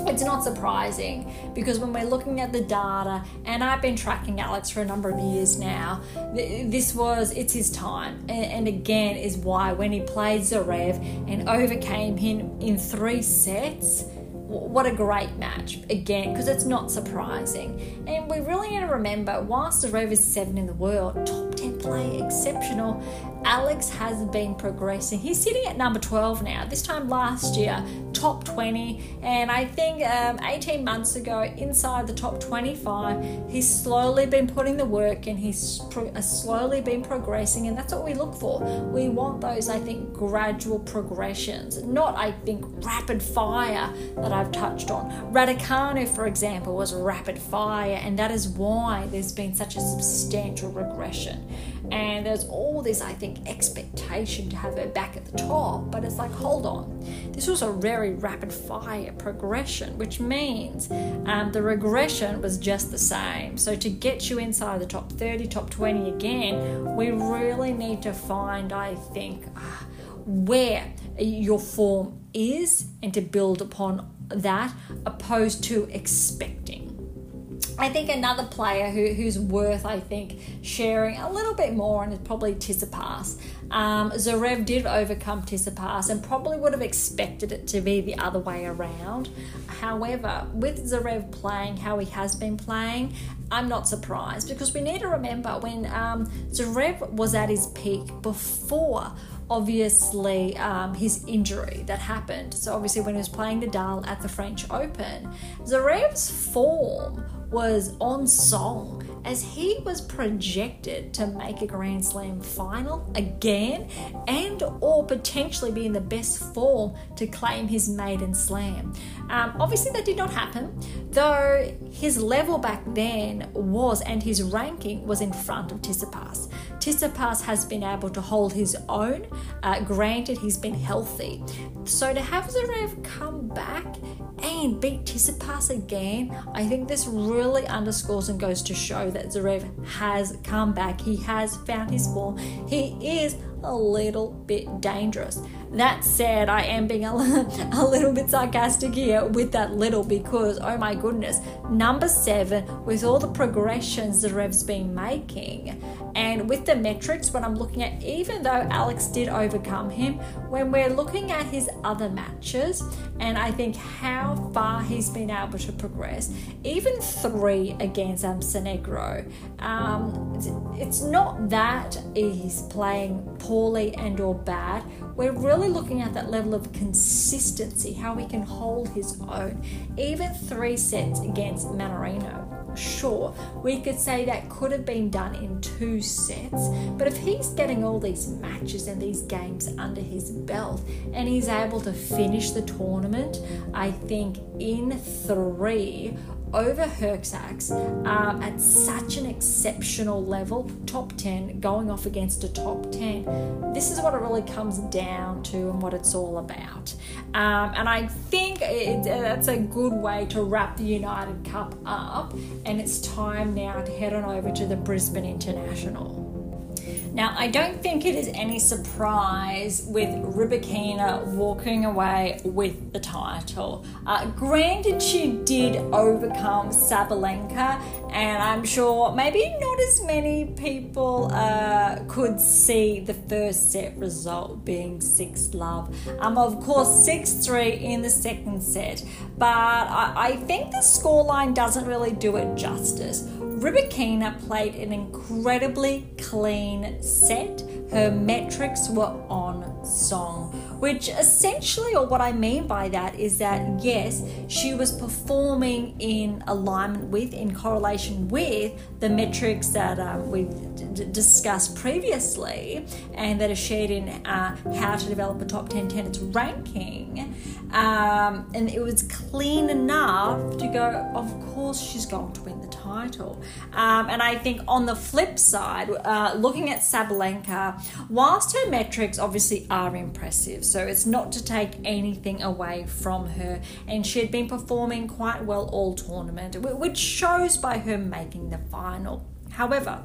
it's not surprising because when we're looking at the data, and I've been tracking Alex for a number of years now, this was it's his time, and, again is why when he played Zverev and overcame him in three sets what a great match again because it's not surprising. And we really need to remember whilst the is seven in the world top 10 play exceptional alex has been progressing he's sitting at number 12 now this time last year top 20 and i think um, 18 months ago inside the top 25 he's slowly been putting the work and he's pro- uh, slowly been progressing and that's what we look for we want those i think gradual progressions not i think rapid fire that I've touched on. Raducanu, for example, was rapid fire, and that is why there's been such a substantial regression. And there's all this, I think, expectation to have her back at the top, but it's like, hold on, this was a very rapid fire progression, which means um, the regression was just the same. So to get you inside the top 30, top 20 again, we really need to find, I think, uh, where your form is and to build upon that opposed to expecting. I think another player who, who's worth, I think, sharing a little bit more and is probably Tsitsipas. Um, Zverev did overcome Tsitsipas and probably would have expected it to be the other way around. However, with Zverev playing how he has been playing, I'm not surprised because we need to remember when um, Zverev was at his peak before obviously um, his injury that happened. So obviously when he was playing Nadal at the French Open, Zverev's form was on song as he was projected to make a Grand Slam final again and or potentially be in the best form to claim his maiden slam. Um, obviously, that did not happen, though his level back then was and his ranking was in front of Tsitsipas. Tsitsipas has been able to hold his own. Uh, granted, he's been healthy. So to have Zverev come back and beat Tsitsipas again, I think this really underscores and goes to show that Zverev has come back. He has found his form. He is a little bit dangerous. That said, I am being a, a little bit sarcastic here with that little because, oh my goodness, number seven, with all the progressions Zverev's been making, and with the metrics, when I'm looking at, even though Alex did overcome him, when we're looking at his other matches, and I think how far he's been able to progress, even three against Montenegro, um, it's, it's not that he's playing poorly and or bad. We're really looking at that level of consistency, how he can hold his own. Even three sets against Mannarino. Sure, we could say that could have been done in two sets, but if he's getting all these matches and these games under his belt and he's able to finish the tournament, I think in three over Hurkacz um, at such an exceptional level, top 10, going off against a top 10. This is what it really comes down to and what it's all about. Um, and I think it, that's a good way to wrap the United Cup up. And it's time now to head on over to the Brisbane International. Now, I don't think it is any surprise with Rybakina walking away with the title. Uh, granted, she did overcome Sabalenka, and I'm sure maybe not as many people uh, could see the first set result being 6 love. Um, of course, 6 3 in the second set, but I, I think the scoreline doesn't really do it justice. Rybakina played an incredibly clean set. Her metrics were on song. Which essentially, or what I mean by that, is that yes, she was performing in alignment with, in correlation with the metrics that um, we've d- discussed previously and that are shared in uh, How to Develop a Top 10 tennis ranking. Um, and it was clean enough to go, of course, she's going to win the title. Um, and I think on the flip side, uh, looking at Sabalenka, whilst her metrics obviously are impressive, so it's not to take anything away from her, and she had been performing quite well all tournament, which shows by her making the final. However,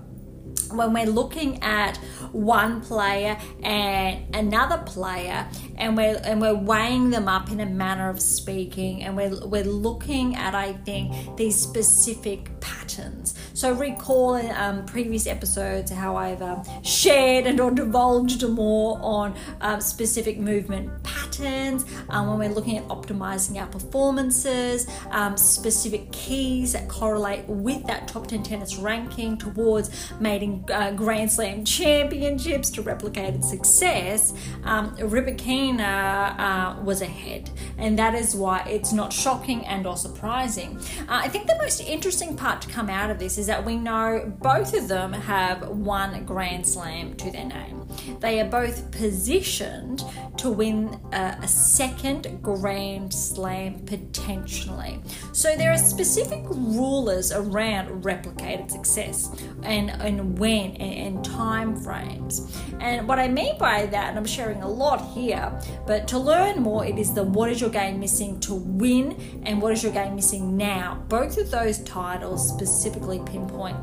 when we're looking at one player and another player and we're and we're weighing them up in a manner of speaking and we're, we're looking at I think these specific patterns so recall in um, previous episodes how I've um, shared and or divulged more on um, specific movement patterns um, when we're looking at optimizing our performances um, specific keys that correlate with that top 10 tennis ranking towards making uh, Grand Slam championships to replicate success, um, uh, was ahead. And that is why it's not shocking and or surprising. Uh, I think the most interesting part to come out of this is that we know both of them have one Grand Slam to their name. They are both positioned to win a, a second Grand Slam potentially. So there are specific rulers around replicated success and, and when and, and time frames. And what I mean by that, and I'm sharing a lot here, but to learn more, it is the what is your game missing to win and what is your game missing now. Both of those titles specifically pinpoint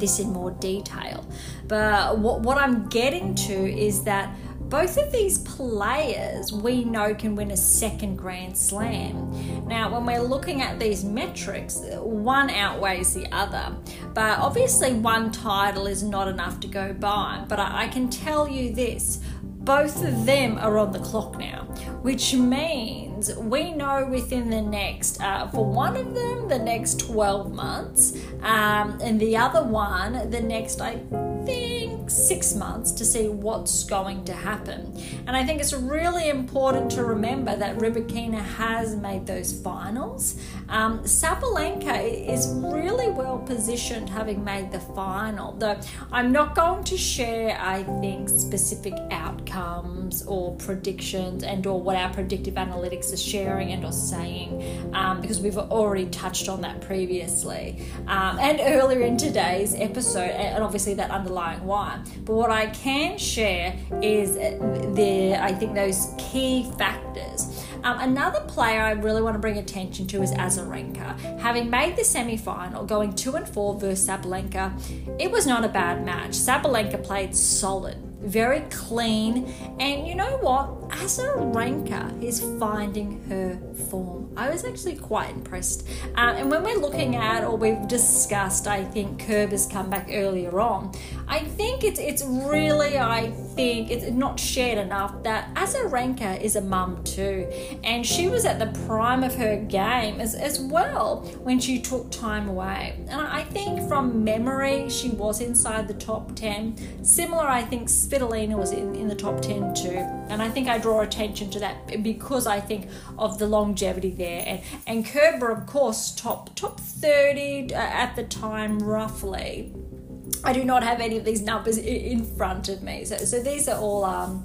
this in more detail. But what, what I'm getting to is that both of these players we know can win a second Grand Slam. Now, when we're looking at these metrics, one outweighs the other. But obviously, one title is not enough to go by. But I, I can tell you this both of them are on the clock now, which means we know within the next, uh, for one of them, the next 12 months, um, and the other one, the next, I six months to see what's going to happen. And I think it's really important to remember that Rybakina has made those finals. Um, Sabalenka is really well positioned having made the final, though I'm not going to share, I think, specific outcomes or predictions and or what our predictive analytics are sharing and or saying um, because we've already touched on that previously um, and earlier in today's episode and obviously that underlying why but what i can share is the i think those key factors um, another player I really want to bring attention to is Azarenka. Having made the semi final, going 2 and 4 versus Sabalenka, it was not a bad match. Sabalenka played solid very clean. And you know what? Azarenka is finding her form. I was actually quite impressed. Uh, and when we're looking at, or we've discussed, I think Kerber's come back earlier on. I think it's it's really, I think it's not shared enough that Azarenka is a mum too, and she was at the prime of her game as as well when she took time away. And I think from memory, she was inside the top ten. Similar, I think Svitolina was in, in the top ten too. And I think I draw attention to that because I think of the longevity there. And, and Kerber, of course, top top 30 uh, at the time, roughly. I do not have any of these numbers in front of me. So, so these are all um,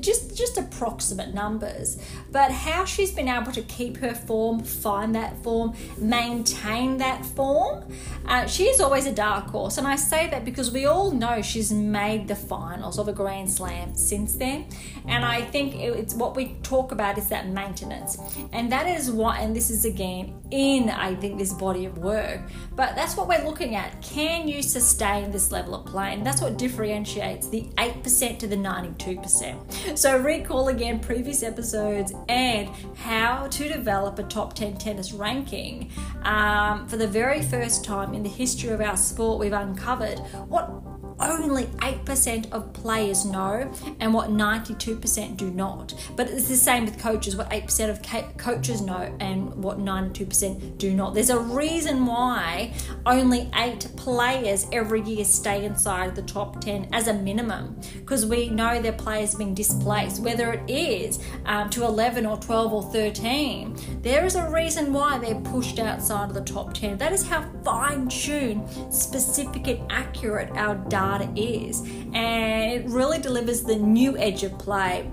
just just approximate numbers. But how she's been able to keep her form, find that form, maintain that form, uh, she is always a dark horse. And I say that because we all know she's made the finals of a Grand Slam since then. And I think it's what we talk about is that maintenance. And that is what, and this is again in, I think, this body of work. But that's what we're looking at. Can you sustain this level of play? And that's what differentiates the 8% to the 92%. So recall again previous episodes and how to develop a top 10 tennis ranking. Um, for the very first time in the history of our sport, we've uncovered what only 8% of players know and what 92% do not. But it's the same with coaches, what 8% of coaches know and what 92% do not. There's a reason why only 8 players every year stay inside the top 10 as a minimum because we know their players being displaced, whether it is um, to 11 or 12 or 13. There is a reason why they're pushed outside of the top 10. That is how fine tuned, specific, and accurate our data is. And it really delivers the new edge of play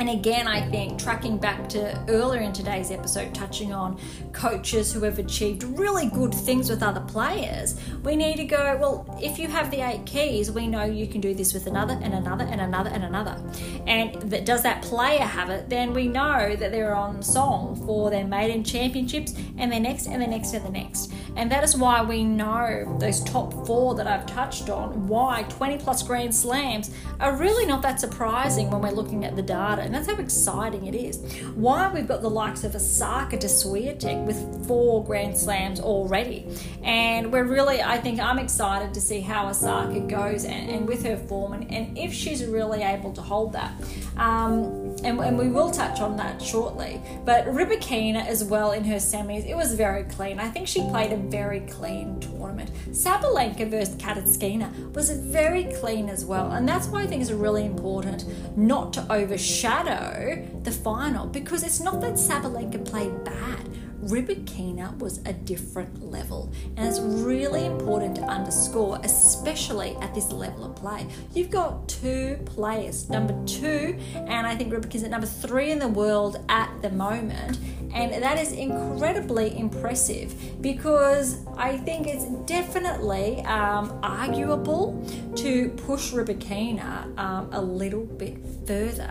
and again, I think tracking back to earlier in today's episode, touching on coaches who have achieved really good things with other players, we need to go, well, if you have the eight keys, we know you can do this with another and another and another and another. And that, does that player have it? Then we know that they're on song for their maiden championships and their next and the next and the next. And that is why we know those top four that I've touched on, why 20 plus Grand Slams are really not that surprising when we're looking at the data and that's how exciting it is. Why we've got the likes of Osaka to Swiatek with four Grand Slams already. And we're really, I think I'm excited to see how Osaka goes and, and with her form and, and, if she's really able to hold that. Um, and, and, we will touch on that shortly. But Rybakina as well in her semis, it was very clean. I think she played a very clean tournament. Sabalenka versus Kasatkina was very clean as well. And that's why I think it's really important not to overshadow the final because it's not that Sabalenka played bad. Rybakina was a different level, and it's really important to underscore, especially at this level of play. You've got two players, number two, and I think Rybakina's at number three in the world at the moment, and that is incredibly impressive because I think it's definitely um, arguable to push Rybakina um, a little bit further,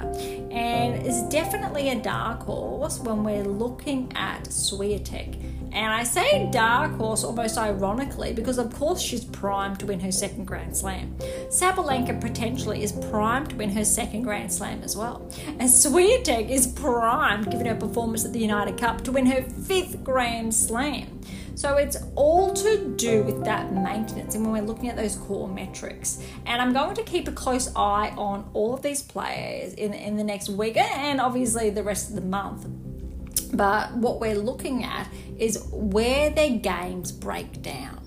and it's definitely a dark horse when we're looking at Swiatek. And I say dark horse almost ironically because, of course, she's primed to win her second Grand Slam. Sabalenka potentially is primed to win her second Grand Slam as well. And Swiatek is primed, given her performance at the United Cup, to win her fifth Grand Slam. So it's all to do with that maintenance and when we're looking at those core metrics. And I'm going to keep a close eye on all of these players in, in the next week and obviously the rest of the month. But what we're looking at is where their games break down.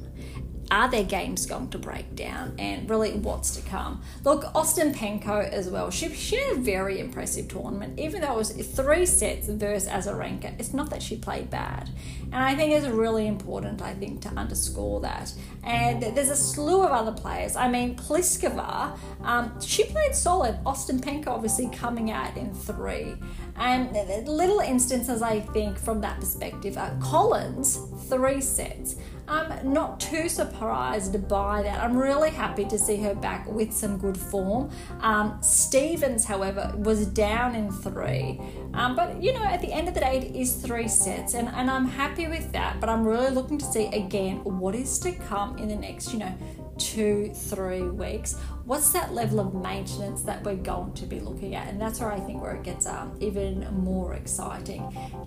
Are their games going to break down? And really what's to come? Look Ostapenko as well. She, she had a very impressive tournament. Even though it was three sets versus Azarenka it's not that she played bad. And I think it's really important I think to underscore that. And there's a slew of other players. I mean Pliskova um, she played solid. Ostapenko obviously coming out in three and little instances I think from that perspective are Collins three sets I'm not too surprised by that. I'm really happy to see her back with some good form. Um, Stevens, however, was down in three. Um, but, you know, at the end of the day, it is three sets, and, and I'm happy with that. But I'm really looking to see again what is to come in the next, you know, two, three weeks what's that level of maintenance that we're going to be looking at? And that's where I think where it gets um, even more exciting.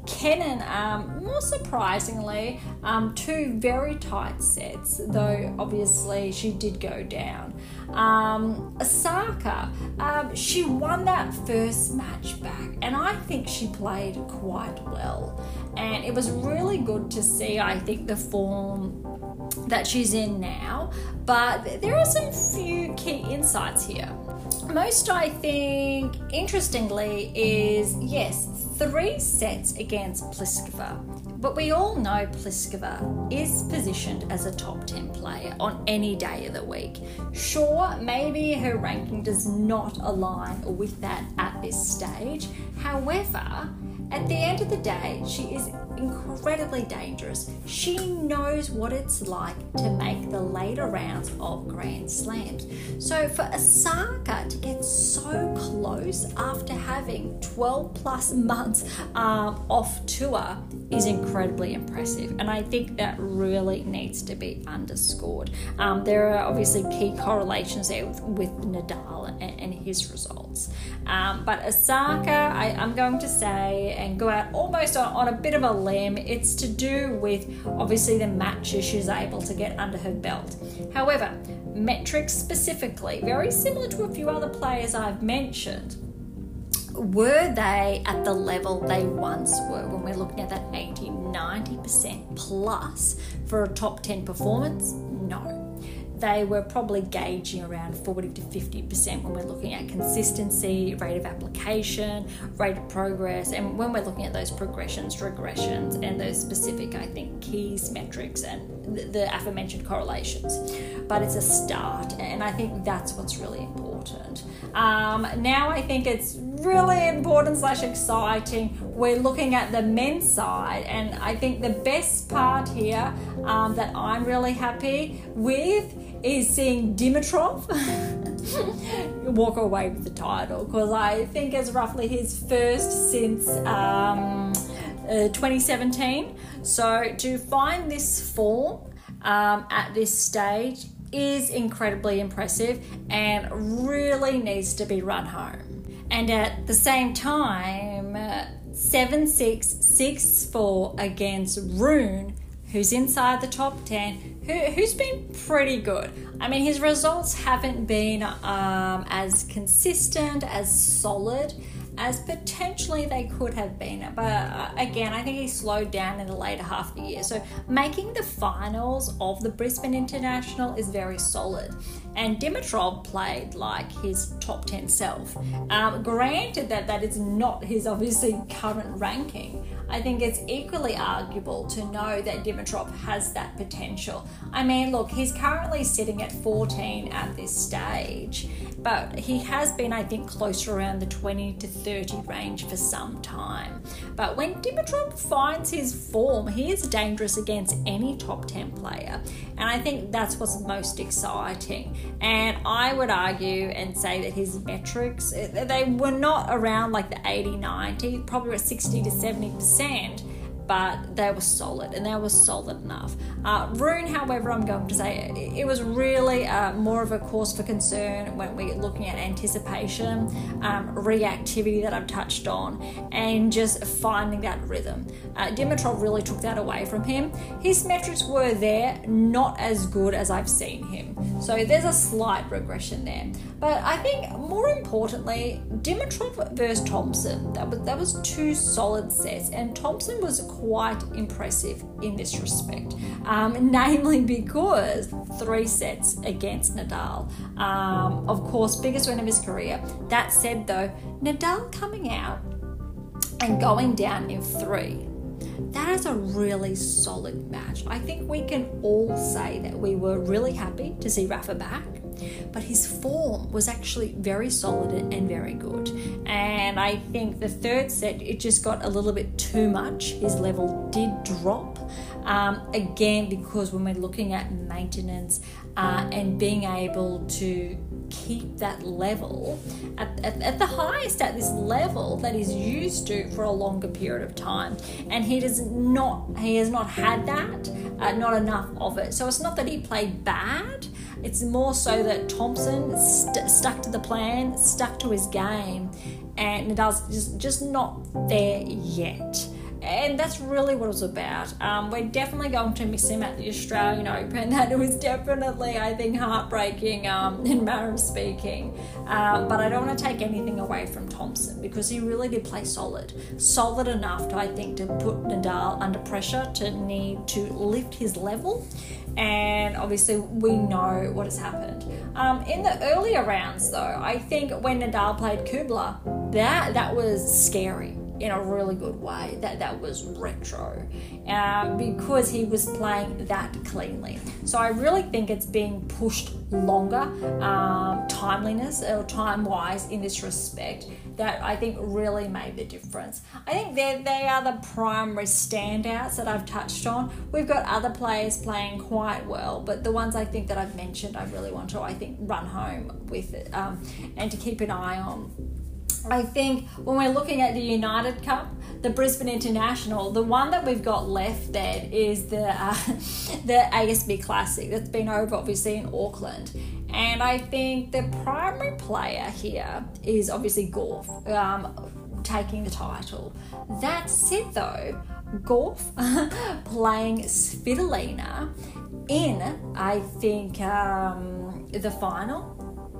Kenin, um, more surprisingly, um, two very tight sets, though obviously she did go down. Um, Osaka, um, she won that first match back, and I think she played quite well. And it was really good to see, I think, the form that she's in now. But there are some few key insights here. Most, I think, interestingly, is yes, three sets against Pliskova. But we all know Pliskova is positioned as a top 10 player on any day of the week. Sure, maybe her ranking does not align with that at this stage. However, at the end of the day, she is incredibly dangerous. She knows what it's like to make the later rounds of Grand Slams. So for Osaka to get so close after having 12 plus months um, off tour is incredibly impressive. And I think that really needs to be underscored. Um, there are obviously key correlations there with, with Nadal and, and, his results. Um, but Osaka, I, am going to say, and go out almost on, on a bit of a limb, it's to do with obviously the matches she's able to get under her belt. However, metrics specifically, very similar to a few other players I've mentioned, were they at the level they once were when we're looking at that 80 90% plus for a top 10 performance? No they were probably gauging around 40 to 50% when we're looking at consistency, rate of application, rate of progress, and when we're looking at those progressions, regressions, and those specific, I think, keys, metrics, and the, aforementioned correlations. But it's a start, and I think that's what's really important. Um, now I think it's really important slash exciting. We're looking at the men's side, and I think the best part here um, that I'm really happy with is seeing Dimitrov walk away with the title because I think it's roughly his first since um, uh, 2017. So to find this form um, at this stage is incredibly impressive and really needs to be run home. And at the same time, uh, 7 6 6 4 against Rune, who's inside the top 10, who, who's been pretty good. I mean, his results haven't been um, as consistent, as solid as potentially they could have been. But uh, again, I think he slowed down in the later half of the year. So making the finals of the Brisbane International is very solid. And Dimitrov played like his top 10 self. Um, granted that that is not his obviously current ranking, I think it's equally arguable to know that Dimitrov has that potential. I mean, look, he's currently sitting at 14 at this stage, but he has been, I think, closer around the 20 to 30 range for some time. But when Dimitrov finds his form, he is dangerous against any top 10 player. And I think that's what's most exciting. And I would argue and say that his metrics, they were not around like the 80, 90, probably at 60 to 70% but they were solid and they were solid enough. Uh, Rune, however, I'm going to say it, it was really uh, more of a cause for concern when we're looking at anticipation, um, reactivity that I've touched on, and just finding that rhythm. Uh, Dimitrov really took that away from him. His metrics were there, not as good as I've seen him. So there's a slight regression there. But I think more importantly, Dimitrov versus Thompson, that was, that was two solid sets, and Thompson was quite impressive in this respect, um, namely because three sets against Nadal. Um, of course, biggest win of his career. That said, though, Nadal coming out and going down in three that is a really solid match. I think we can all say that we were really happy to see Rafa back but his form was actually very solid and very good. And I think the third set, it just got a little bit too much. His level did drop. Um, again, because when we're looking at maintenance uh, and being able to keep that level at, at, at, the highest at this level that he's used to for a longer period of time. And he does not he has not had that uh, not enough of it. So it's not that he played bad. It's more so that Thompson st- stuck to the plan, stuck to his game, and Nadal's just, just not there yet. And that's really what it was about. Um, we're definitely going to miss him at the Australian Open. That was definitely, I think, heartbreaking um, in of speaking. Um, but I don't want to take anything away from Thompson because he really did play solid. Solid enough to, I think, to put Nadal under pressure to need to lift his level and obviously we know what has happened. Um, in the earlier rounds, though, I think when Nadal played Kubler, that that was scary in a really good way. That that was retro, uh, because he was playing that cleanly. So I really think it's being pushed longer, um, timeliness or time wise in this respect that I think really made the difference. I think they they are the primary standouts that I've touched on. We've got other players playing quite well, but the ones I think that I've mentioned, I really want to I think run home with it um, and to keep an eye on. I think when we're looking at the United Cup, the Brisbane International, the one that we've got left there is the uh, the ASB Classic that's been over obviously in Auckland, and I think the primary player here is obviously Gauff um, taking the title. That said, though, Gauff playing Svitolina in I think um, the final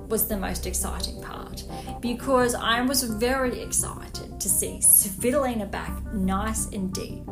was the most exciting part because I was very excited to see Svitolina back nice and deep.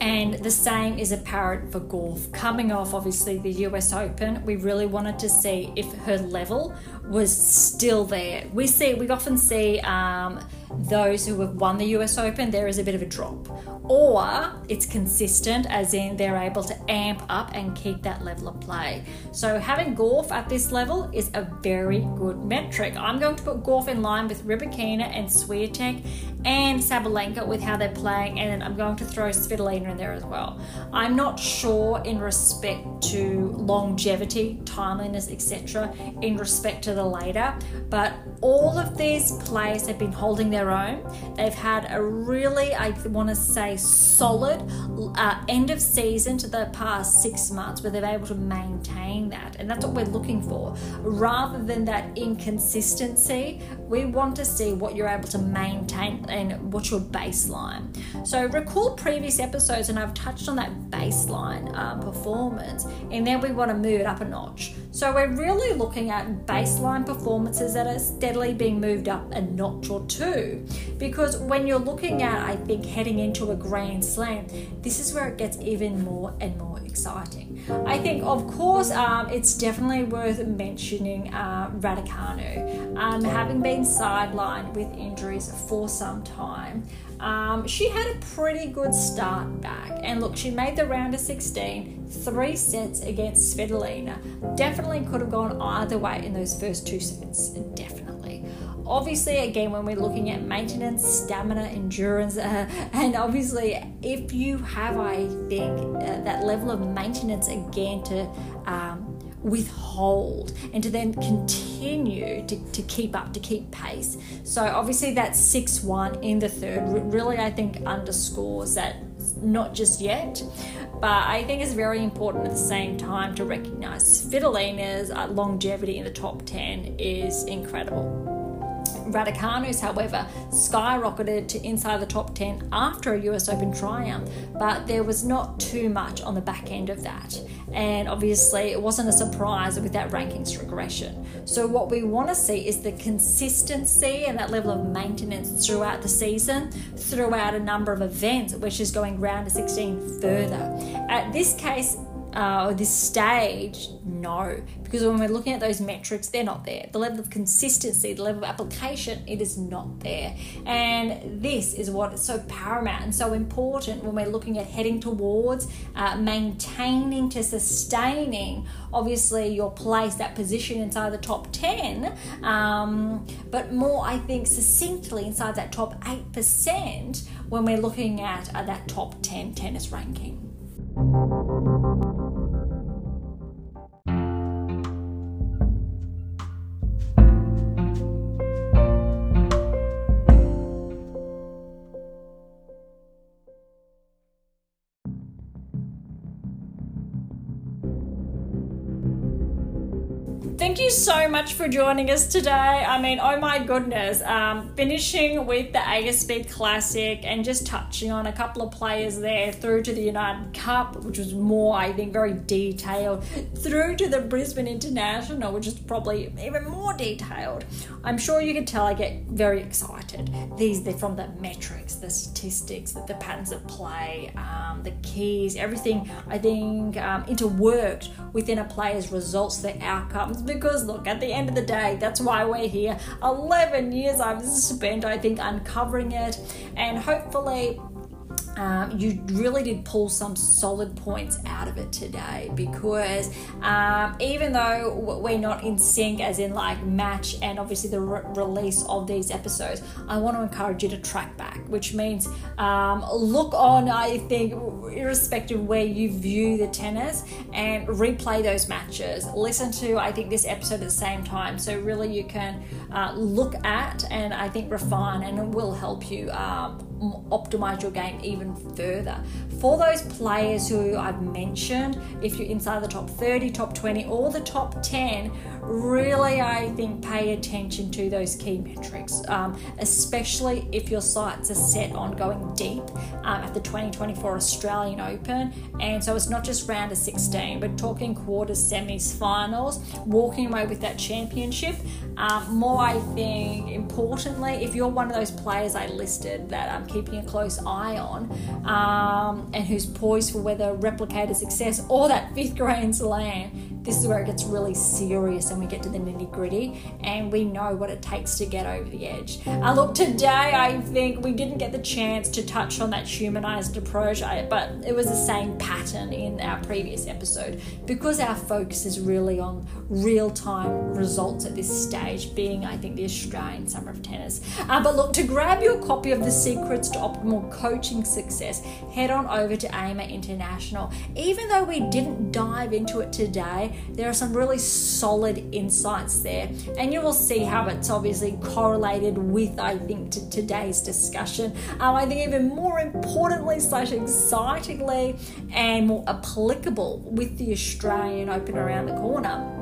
And the same is apparent for Gauff. Coming off, obviously, the US Open, we really wanted to see if her level was still there. We see, we often see um, those who have won the US Open, there is a bit of a drop. Or it's consistent, as in they're able to amp up and keep that level of play. So having Gauff at this level is a very good metric. I'm going to put Gauff in line with Rybakina and Swiatek and Sabalenka with how they're playing, and I'm going to throw Svitolina in there as well. I'm not sure in respect to longevity, timeliness, etc., in respect to the later, but all of these players have been holding their own. They've had a really, I want to say, solid uh, end of season to the past six months where they're able to maintain that. And that's what we're looking for. Rather than that inconsistency, we want to see what you're able to maintain and what's your baseline. So, recall previous episodes, and I've touched on that baseline um, performance, and then we want to move it up a notch. So, we're really looking at baseline performances that are steadily being moved up a notch or two. Because when you're looking at, I think, heading into a Grand Slam, this is where it gets even more and more exciting. I think, of course, um, it's definitely worth mentioning uh, Raducanu. Um, having been sidelined with injuries for some time, um, she had a pretty good start back. And look, she made the round of 16, three sets against Svitolina. Definitely could have gone either way in those first two sets. Definitely. Obviously, again, when we're looking at maintenance, stamina, endurance, uh, and obviously, if you have, I think, uh, that level of maintenance again to um, withhold and to then continue to, to keep up, to keep pace. So, obviously, that 6 1 in the third really, I think, underscores that not just yet, but I think it's very important at the same time to recognize Svitolina's uh, longevity in the top 10 is incredible. Raducanu's, however, skyrocketed to inside the top 10 after a US Open triumph, but there was not too much on the back end of that. And obviously, it wasn't a surprise with that rankings regression. So, what we want to see is the consistency and that level of maintenance throughout the season, throughout a number of events, which is going round to 16 further. At this case, uh, or this stage, no, because when we're looking at those metrics, they're not there. The level of consistency, the level of application, it is not there. And this is what is so paramount and so important when we're looking at heading towards uh, maintaining to sustaining, obviously, your place, that position inside the top 10, um, but more, I think, succinctly inside that top 8% when we're looking at uh, that top 10 tennis ranking. Thank you so much for joining us today. I mean, oh my goodness, um, finishing with the ASB Classic and just touching on a couple of players there through to the United Cup, which was more, I think, very detailed, through to the Brisbane International, which is probably even more detailed. I'm sure you can tell I get very excited. These, they're from the metrics, the statistics, the, the patterns of play, um, the keys, everything, I think, um, interworked within a player's results, their outcomes because look, at the end of the day, that's why we're here. 11 years I've spent, I think, uncovering it, and hopefully um, you really did pull some solid points out of it today because um, even though we're not in sync, as in like match and obviously the re- release of these episodes, I want to encourage you to track back, which means um, look on, I think, irrespective of where you view the tennis and replay those matches. Listen to, I think, this episode at the same time. So, really, you can uh, look at and I think refine, and it will help you um, optimize your game even further. For those players who I've mentioned, if you're inside the top 30, top 20, or the top 10, really, I think, pay attention to those key metrics, um, especially if your sights are set on going deep um, at the 2024 Australian Open. And so it's not just round of 16, but talking quarters, semis, finals, walking away with that championship. Um, more, I think, importantly, if you're one of those players I listed that I'm keeping a close eye on um, and who's poised for whether replicated success or that fifth Grand Slam, this is where it gets really serious and we get to the nitty gritty and we know what it takes to get over the edge. Uh, look, today I think we didn't get the chance to touch on that humanized approach, but it was the same pattern in our previous episode because our focus is really on real time results at this stage, being, I think, the Australian Summer of Tennis. Uh, but look, to grab your copy of The Secrets to Optimal Coaching Success, head on over to AMA International. Even though we didn't dive into it today, there are some really solid insights there, and you will see how it's obviously correlated with, I think, to today's discussion. Um, I think even more importantly, slash excitingly, and more applicable with the Australian Open around the corner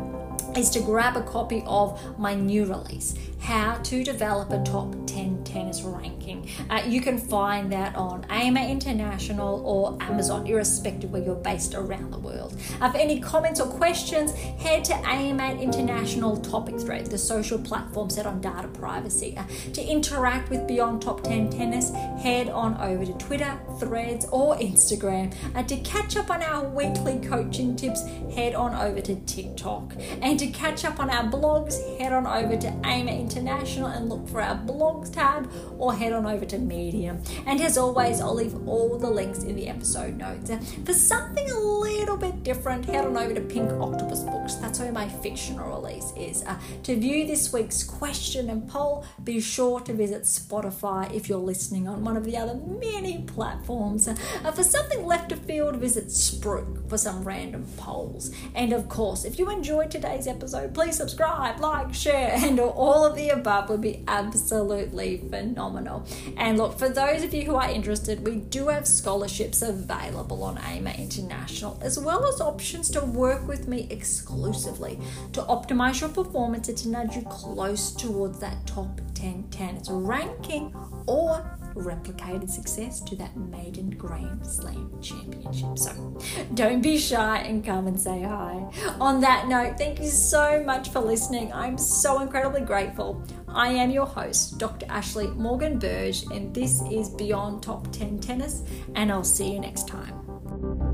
is to grab a copy of my new release, How to Develop a Top 10 Tennis Ranking. Uh, you can find that on AMA International or Amazon, irrespective where you're based around the world. Uh, for any comments or questions, head to AMA International Topic Thread, the social platform set on data privacy. Uh, to interact with Beyond Top 10 Tennis, head on over to Twitter, Threads, or Instagram. Uh, to catch up on our weekly coaching tips, head on over to TikTok. And to catch up on our blogs, head on over to AMA International and look for our blogs tab or head on over to Medium. And as always, I'll leave all the links in the episode notes. For something a little bit different, head on over to Pink Octopus Books. That's where my fictional release is. Uh, to view this week's question and poll, be sure to visit Spotify if you're listening on one of the other many platforms. Uh, for something left of field, visit Spruik for some random polls. And of course, if you enjoyed today's episode, please subscribe, like, share, and all of the above would be absolutely phenomenal. And look, for those of you who are interested, we do have scholarships available on AMA International, as well as options to work with me exclusively to optimize your performance and to nudge you close towards that top 10 tennis ranking or replicated success to that maiden Grand Slam championship. So don't be shy and come and say hi. On that note, thank you so much for listening. I'm so incredibly grateful. I am your host, Dr. Ashley Morgan Burge, and this is Beyond Top 10 Tennis, and I'll see you next time.